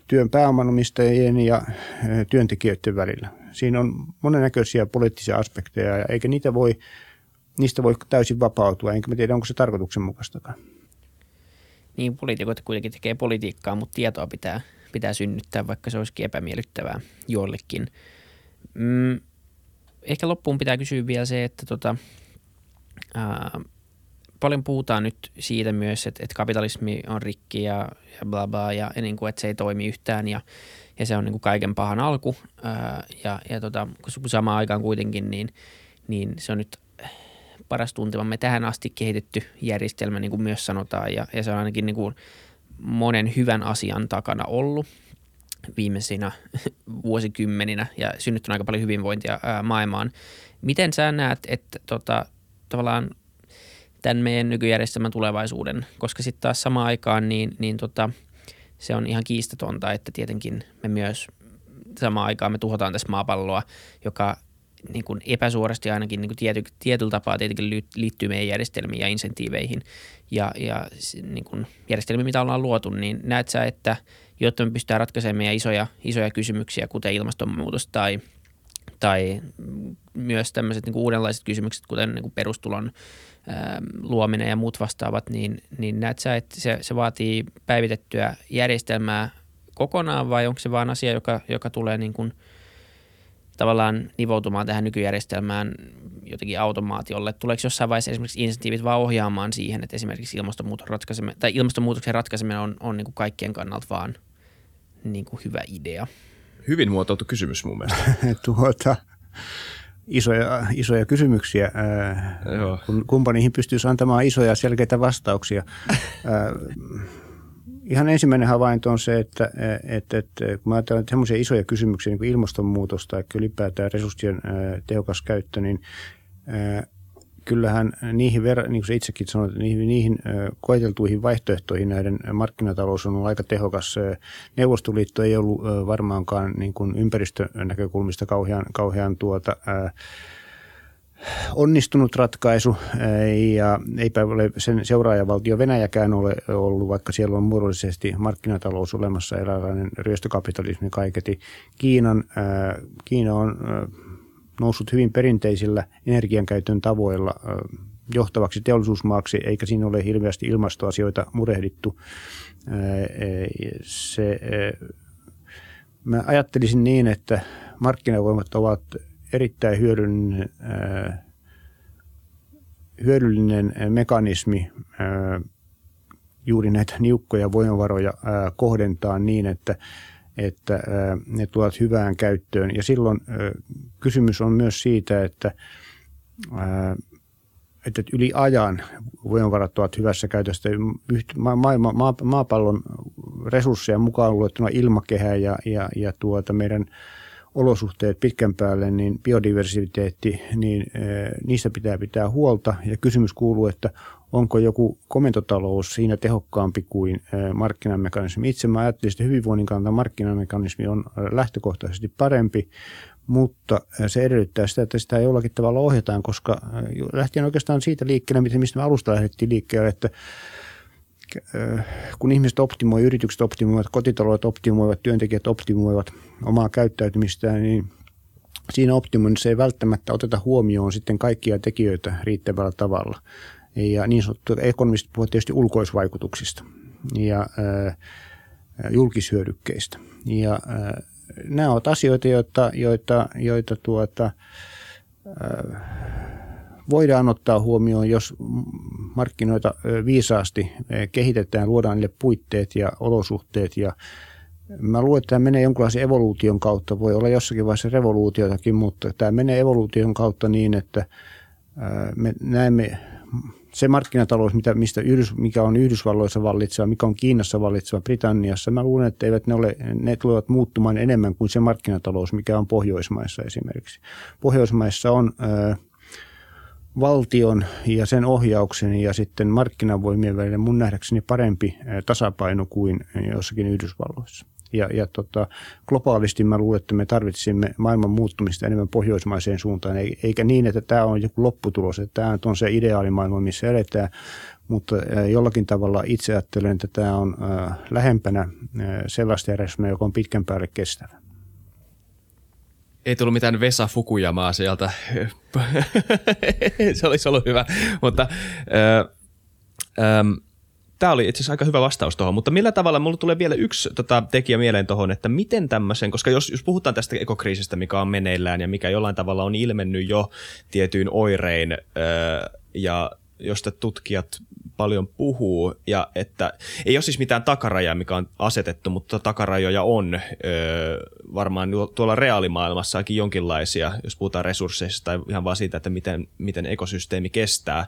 työn pääomanomistajien ja äh, työntekijöiden välillä. Siinä on monennäköisiä poliittisia aspekteja, eikä niitä voi, niistä voi täysin vapautua, enkä mä tiedä, onko se tarkoituksenmukaistakaan. Niin, poliitikot kuitenkin tekee politiikkaa, mutta tietoa pitää pitää synnyttää, vaikka se olisikin epämiellyttävää joillekin. Mm, ehkä loppuun pitää kysyä vielä se, että tota, ää, paljon puhutaan nyt siitä myös, että, että kapitalismi on rikki ja, ja bla bla ja, ja niin kuin, että se ei toimi yhtään ja, ja se on niin kuin kaiken pahan alku. Ää, ja ja tota, samaan aikaan kuitenkin, niin, niin se on nyt paras tuntemamme tähän asti kehitetty järjestelmä, niin kuin myös sanotaan, ja, ja se on ainakin niin kuin monen hyvän asian takana ollut viimeisinä vuosikymmeninä ja synnyttänyt aika paljon hyvinvointia ää, maailmaan. Miten sä näet, että tota, tavallaan tämän meidän nykyjärjestelmän tulevaisuuden, koska sitten taas samaan aikaan niin, niin tota, se on ihan kiistatonta, että tietenkin me myös samaan aikaan me tuhotaan tässä maapalloa, joka niin kuin epäsuorasti ainakin niin kuin tiety, tietyllä tapaa tietenkin liittyy meidän järjestelmiin ja insentiiveihin. Ja, ja niin kuin järjestelmiin, mitä ollaan luotu, niin näet sä, että jotta me pystytään ratkaisemaan meidän isoja, isoja kysymyksiä, kuten ilmastonmuutos tai, tai myös tämmöiset niin kuin uudenlaiset kysymykset, kuten niin kuin perustulon ää, luominen ja muut vastaavat, niin, niin näet sä, että se, se vaatii päivitettyä järjestelmää kokonaan vai onko se vaan asia, joka, joka tulee niin kuin – tavallaan nivoutumaan tähän nykyjärjestelmään jotenkin automaatiolle? Tuleeko jossain vaiheessa esimerkiksi insentiivit vaan ohjaamaan siihen, että esimerkiksi ilmastonmuutoksen ratkaiseminen, tai ilmastonmuutoksen ratkaiseminen on, on niin kuin kaikkien kannalta vaan niin kuin hyvä idea? Hyvin muotoiltu kysymys mun mielestä. tuota, isoja, isoja kysymyksiä. Joo. Kun kumppaniin pystyisi antamaan isoja selkeitä vastauksia. ihan ensimmäinen havainto on se, että, että, että kun mä ajattelen semmoisia isoja kysymyksiä niin kuin ilmastonmuutos tai ylipäätään resurssien tehokas käyttö, niin kyllähän niihin, ver- niin kuin itsekin sanoit, niihin, niihin koeteltuihin vaihtoehtoihin näiden markkinatalous on ollut aika tehokas. Neuvostoliitto ei ollut varmaankaan niin kuin ympäristönäkökulmista kauhean, kauhean tuota, onnistunut ratkaisu ja eipä ole sen seuraajavaltio Venäjäkään ole ollut, vaikka siellä on muodollisesti markkinatalous olemassa, eräänlainen ryöstökapitalismi kaiketi. Kiinan, Kiina on noussut hyvin perinteisillä energiankäytön tavoilla johtavaksi teollisuusmaaksi, eikä siinä ole hirveästi ilmastoasioita murehdittu. Se, mä ajattelisin niin, että markkinavoimat ovat erittäin hyödyllinen, äh, hyödyllinen mekanismi äh, juuri näitä niukkoja voimavaroja äh, kohdentaa niin, että, että ne tuovat hyvään käyttöön. Ja silloin kysymys on myös siitä, että että yli ajan voimavarat ovat hyvässä käytössä. Maailma, maa, maapallon resursseja mukaan luettuna ilmakehä ja, ja, ja tuota meidän olosuhteet pitkän päälle, niin biodiversiteetti, niin niistä pitää pitää huolta. Ja kysymys kuuluu, että onko joku komentotalous siinä tehokkaampi kuin markkinamekanismi. Itse mä ajattelin, että hyvinvoinnin kannalta markkinamekanismi on lähtökohtaisesti parempi, mutta se edellyttää sitä, että sitä jollakin tavalla ohjataan, koska lähtien oikeastaan siitä liikkeelle, mistä me alusta lähdettiin liikkeelle, että kun ihmiset optimoivat, yritykset optimoivat, kotitaloudet optimoivat, työntekijät optimoivat omaa käyttäytymistään, niin siinä optimoinnissa ei välttämättä oteta huomioon sitten kaikkia tekijöitä riittävällä tavalla. Ja niin sanottu ekonomistit puhuvat tietysti ulkoisvaikutuksista ja ää, julkishyödykkeistä. Ja nämä ovat asioita, joita, joita, joita tuota, voidaan ottaa huomioon, jos markkinoita viisaasti kehitetään, luodaan niille puitteet ja olosuhteet ja Mä luulen, että tämä menee jonkinlaisen evoluution kautta. Voi olla jossakin vaiheessa revoluutiotakin, mutta tämä menee evoluution kautta niin, että me näemme se markkinatalous, mitä, mistä Yhdys, mikä on Yhdysvalloissa vallitseva, mikä on Kiinassa vallitseva, Britanniassa, mä luulen, että eivät ne, ole, ne tulevat muuttumaan enemmän kuin se markkinatalous, mikä on Pohjoismaissa esimerkiksi. Pohjoismaissa on ää, valtion ja sen ohjauksen ja sitten markkinavoimien välillä mun nähdäkseni parempi tasapaino kuin jossakin Yhdysvalloissa. Ja, ja tota, globaalisti mä luulen, että me tarvitsemme maailman muuttumista enemmän pohjoismaiseen suuntaan, eikä niin, että tämä on joku lopputulos, että tämä on se ideaalimaailma, missä eletään, mutta jollakin tavalla itse ajattelen, että tämä on lähempänä sellaista järjestelmää, joka on pitkän päälle kestävä ei tullut mitään Vesa Fukuyamaa sieltä. se olisi ollut hyvä, mutta äh, ähm, tämä oli itse asiassa aika hyvä vastaus tuohon, mutta millä tavalla, mulla tulee vielä yksi tota, tekijä mieleen tuohon, että miten tämmöisen, koska jos, jos puhutaan tästä ekokriisistä, mikä on meneillään ja mikä jollain tavalla on ilmennyt jo tietyin oirein äh, ja josta tutkijat paljon puhuu, ja että ei ole siis mitään takarajaa, mikä on asetettu, mutta takarajoja on. Öö, varmaan tuolla reaalimaailmassakin jonkinlaisia, jos puhutaan resursseista tai ihan vaan siitä, että miten, miten ekosysteemi kestää,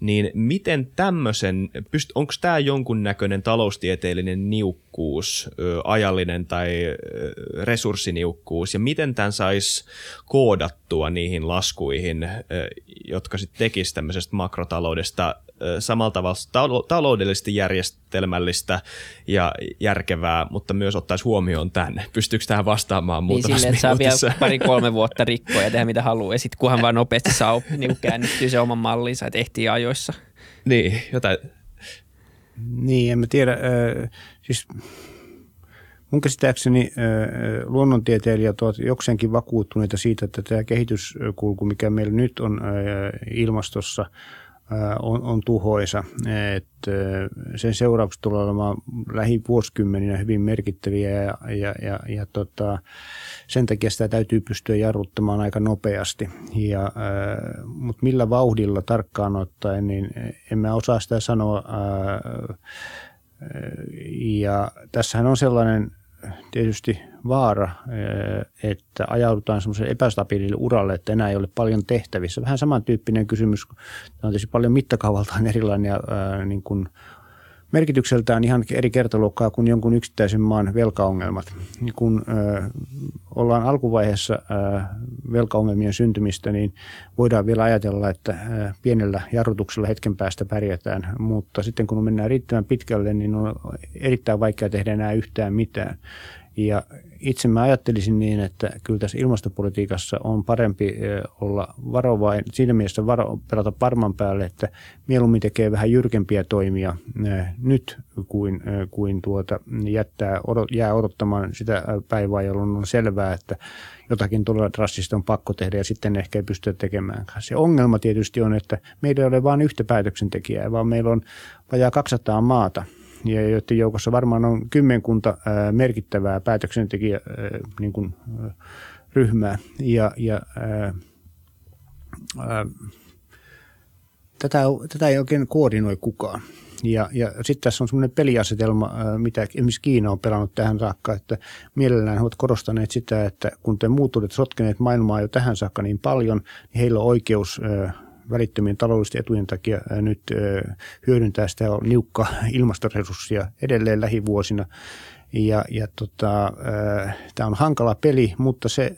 niin miten tämmöisen, onko tämä jonkunnäköinen taloustieteellinen niukkuus, öö, ajallinen tai öö, resurssiniukkuus, ja miten tämän saisi koodattua niihin laskuihin, öö, jotka sitten tekisivät tämmöisestä makrotaloudesta samalla tavalla taloudellisesti järjestelmällistä ja järkevää, mutta myös ottaisi huomioon tämän. Pystyykö tähän vastaamaan muutamassa niin sille, että saa vielä pari-kolme vuotta rikkoa ja tehdä mitä haluaa. Ja sitten kunhan vaan nopeasti saa niin käännettyä se oman mallinsa, että ehtii ajoissa. Niin, jotain. Niin, en mä tiedä. Äh, siis mun käsittääkseni äh, luonnontieteilijät ovat jokseenkin vakuuttuneita siitä, että tämä kehityskulku, mikä meillä nyt on äh, ilmastossa – on, on tuhoisa. että sen seuraukset tulevat olemaan lähivuosikymmeninä hyvin merkittäviä ja, ja, ja, ja tota, sen takia sitä täytyy pystyä jarruttamaan aika nopeasti. Ja, mutta millä vauhdilla tarkkaan ottaen, niin en mä osaa sitä sanoa. Ja tässähän on sellainen tietysti vaara, eh, että ajaudutaan semmoiselle epästabiilille uralle, että enää ei ole paljon tehtävissä. Vähän samantyyppinen kysymys, tämä on tietysti paljon mittakaavaltaan erilainen ja niin kuin merkitykseltään ihan eri kertaluokkaa kuin jonkun yksittäisen maan velkaongelmat. Niin kun ö, ollaan alkuvaiheessa ö, velkaongelmien syntymistä, niin voidaan vielä ajatella, että ö, pienellä jarrutuksella hetken päästä pärjätään, mutta sitten kun mennään riittävän pitkälle, niin on erittäin vaikea tehdä enää yhtään mitään. Ja itse mä ajattelisin niin, että kyllä tässä ilmastopolitiikassa on parempi olla varovain, siinä mielessä varo, pelata parman päälle, että mieluummin tekee vähän jyrkempiä toimia nyt kuin, kuin tuota, jättää, jää odottamaan sitä päivää, jolloin on selvää, että jotakin todella drastista on pakko tehdä ja sitten ehkä ei pystytä tekemään. Se ongelma tietysti on, että meillä ei ole vain yhtä päätöksentekijää, vaan meillä on vajaa 200 maata – ja joiden joukossa varmaan on kymmenkunta merkittävää päätöksentekijä niin kuin, ryhmää. Ja, ja ää, ää, tätä, tätä ei oikein koordinoi kukaan. Ja, ja sitten tässä on semmoinen peliasetelma, mitä esimerkiksi Kiina on pelannut tähän saakka, että mielellään he ovat korostaneet sitä, että kun te muut olette sotkeneet maailmaa jo tähän saakka niin paljon, niin heillä on oikeus välittömien taloudellisten etujen takia nyt hyödyntää sitä niukkaa ilmastoresurssia edelleen lähivuosina. Ja, ja tota, tämä on hankala peli, mutta se,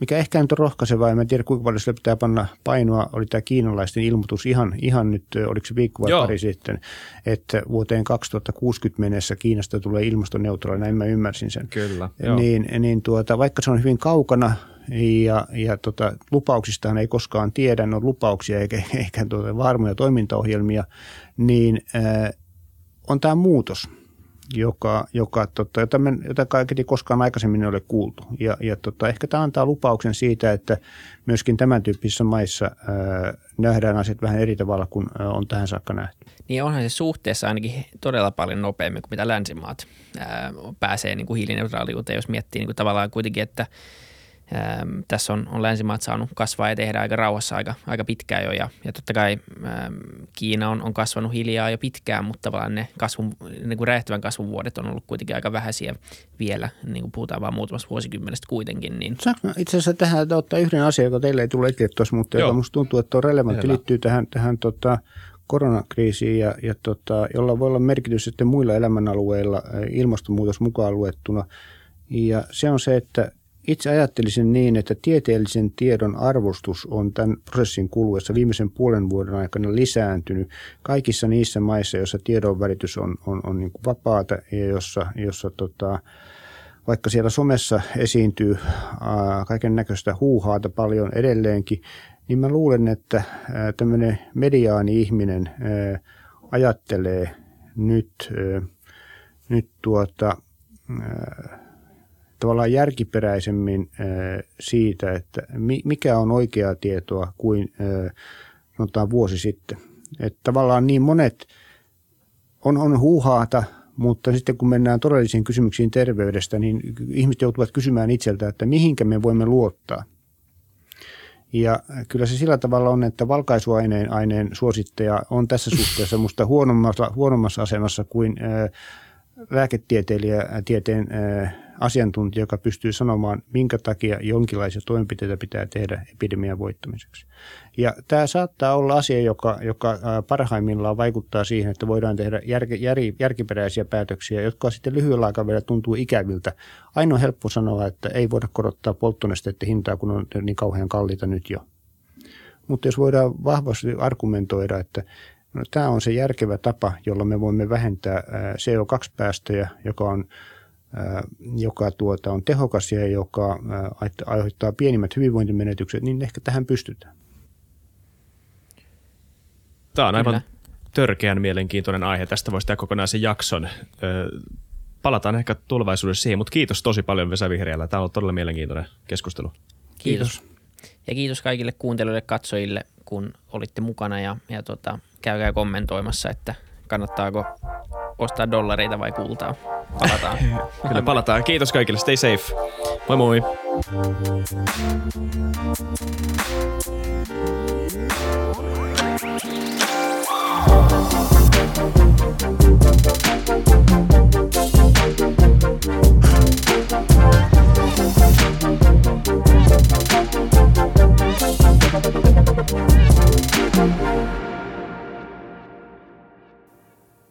mikä ehkä nyt on rohkaisevaa, en tiedä kuinka paljon sille pitää panna painoa, oli tämä kiinalaisten ilmoitus ihan, ihan nyt, oliko se viikko vai Joo. pari sitten, että vuoteen 2060 mennessä Kiinasta tulee ilmastoneutraali, näin mä ymmärsin sen. Kyllä. Niin, niin tuota, vaikka se on hyvin kaukana, ja, ja tota, lupauksistahan ei koskaan tiedä, ne on lupauksia eikä, eikä tuota varmoja toimintaohjelmia, niin äh, on tämä muutos, joka, joka, tota, jota, me, jota kaiketi koskaan aikaisemmin ei ole kuultu. Ja, ja tota, ehkä tämä antaa lupauksen siitä, että myöskin tämän tyyppisissä maissa ää, nähdään asiat vähän eri tavalla kuin ää, on tähän saakka nähty. Niin onhan se suhteessa ainakin todella paljon nopeammin kuin mitä länsimaat ää, pääsee niin kuin hiilineutraaliuteen, jos miettii niin kuin tavallaan kuitenkin, että – Ähm, tässä on, on länsimaat saanut kasvaa ja tehdä aika rauhassa aika, aika pitkään jo ja, ja totta kai ähm, Kiina on, on kasvanut hiljaa jo pitkään, mutta tavallaan ne kasvun, niin kuin räjähtävän kasvun vuodet on ollut kuitenkin aika vähäisiä vielä, niin kuin puhutaan vaan muutamasta vuosikymmenestä kuitenkin. Niin. Saanko itse asiassa tähän ottaa yhden asian, joka teille ei tule eteen tuossa, mutta Joo. joka musta tuntuu, että on relevantti, liittyy tähän, tähän tota, koronakriisiin ja, ja tota, jolla voi olla merkitys sitten muilla elämänalueilla ilmastonmuutos mukaan luettuna. Ja se on se, että itse ajattelisin niin, että tieteellisen tiedon arvostus on tämän prosessin kuluessa viimeisen puolen vuoden aikana lisääntynyt kaikissa niissä maissa, joissa tiedonvälitys on, on, on niin kuin vapaata ja jossa, jossa tota, vaikka siellä somessa esiintyy kaiken näköistä huuhaata paljon edelleenkin, niin mä luulen, että tämmöinen mediaani ihminen ää, ajattelee nyt, nyt tuota, ää, tavallaan järkiperäisemmin siitä, että mikä on oikeaa tietoa kuin sanotaan vuosi sitten. Että tavallaan niin monet on, on huuhaata, mutta sitten kun mennään todellisiin kysymyksiin terveydestä, niin ihmiset joutuvat kysymään itseltä, että mihinkä me voimme luottaa. Ja kyllä se sillä tavalla on, että valkaisuaineen aineen suosittaja on tässä suhteessa minusta huonommassa, huonommassa asemassa kuin lääketieteilijä, tieteen asiantuntija, joka pystyy sanomaan, minkä takia jonkinlaisia toimenpiteitä pitää tehdä epidemian voittamiseksi. Ja tämä saattaa olla asia, joka, joka parhaimmillaan vaikuttaa siihen, että voidaan tehdä jär, jär, järkiperäisiä päätöksiä, jotka sitten lyhyellä aikavälillä tuntuu ikäviltä. Ainoa helppo sanoa, että ei voida korottaa polttonesteiden hintaa, kun on niin kauhean kalliita nyt jo. Mutta jos voidaan vahvasti argumentoida, että no, tämä on se järkevä tapa, jolla me voimme vähentää CO2-päästöjä, joka on joka tuota, on tehokas ja joka aiheuttaa pienimmät hyvinvointimenetykset, niin ehkä tähän pystytään. Tämä on aivan Kyllä. törkeän mielenkiintoinen aihe. Tästä voisi tehdä kokonaisen jakson. Palataan ehkä tulevaisuudessa siihen, mutta kiitos tosi paljon Vesa Vihreällä. Tämä on todella mielenkiintoinen keskustelu. Kiitos. kiitos. Ja kiitos kaikille kuuntelijoille, katsojille, kun olitte mukana ja, ja tota, käykää kommentoimassa, että kannattaako ostaa dollareita vai kultaa. Palataan. Kyllä palataan. Kiitos kaikille. Stay safe. Moi moi.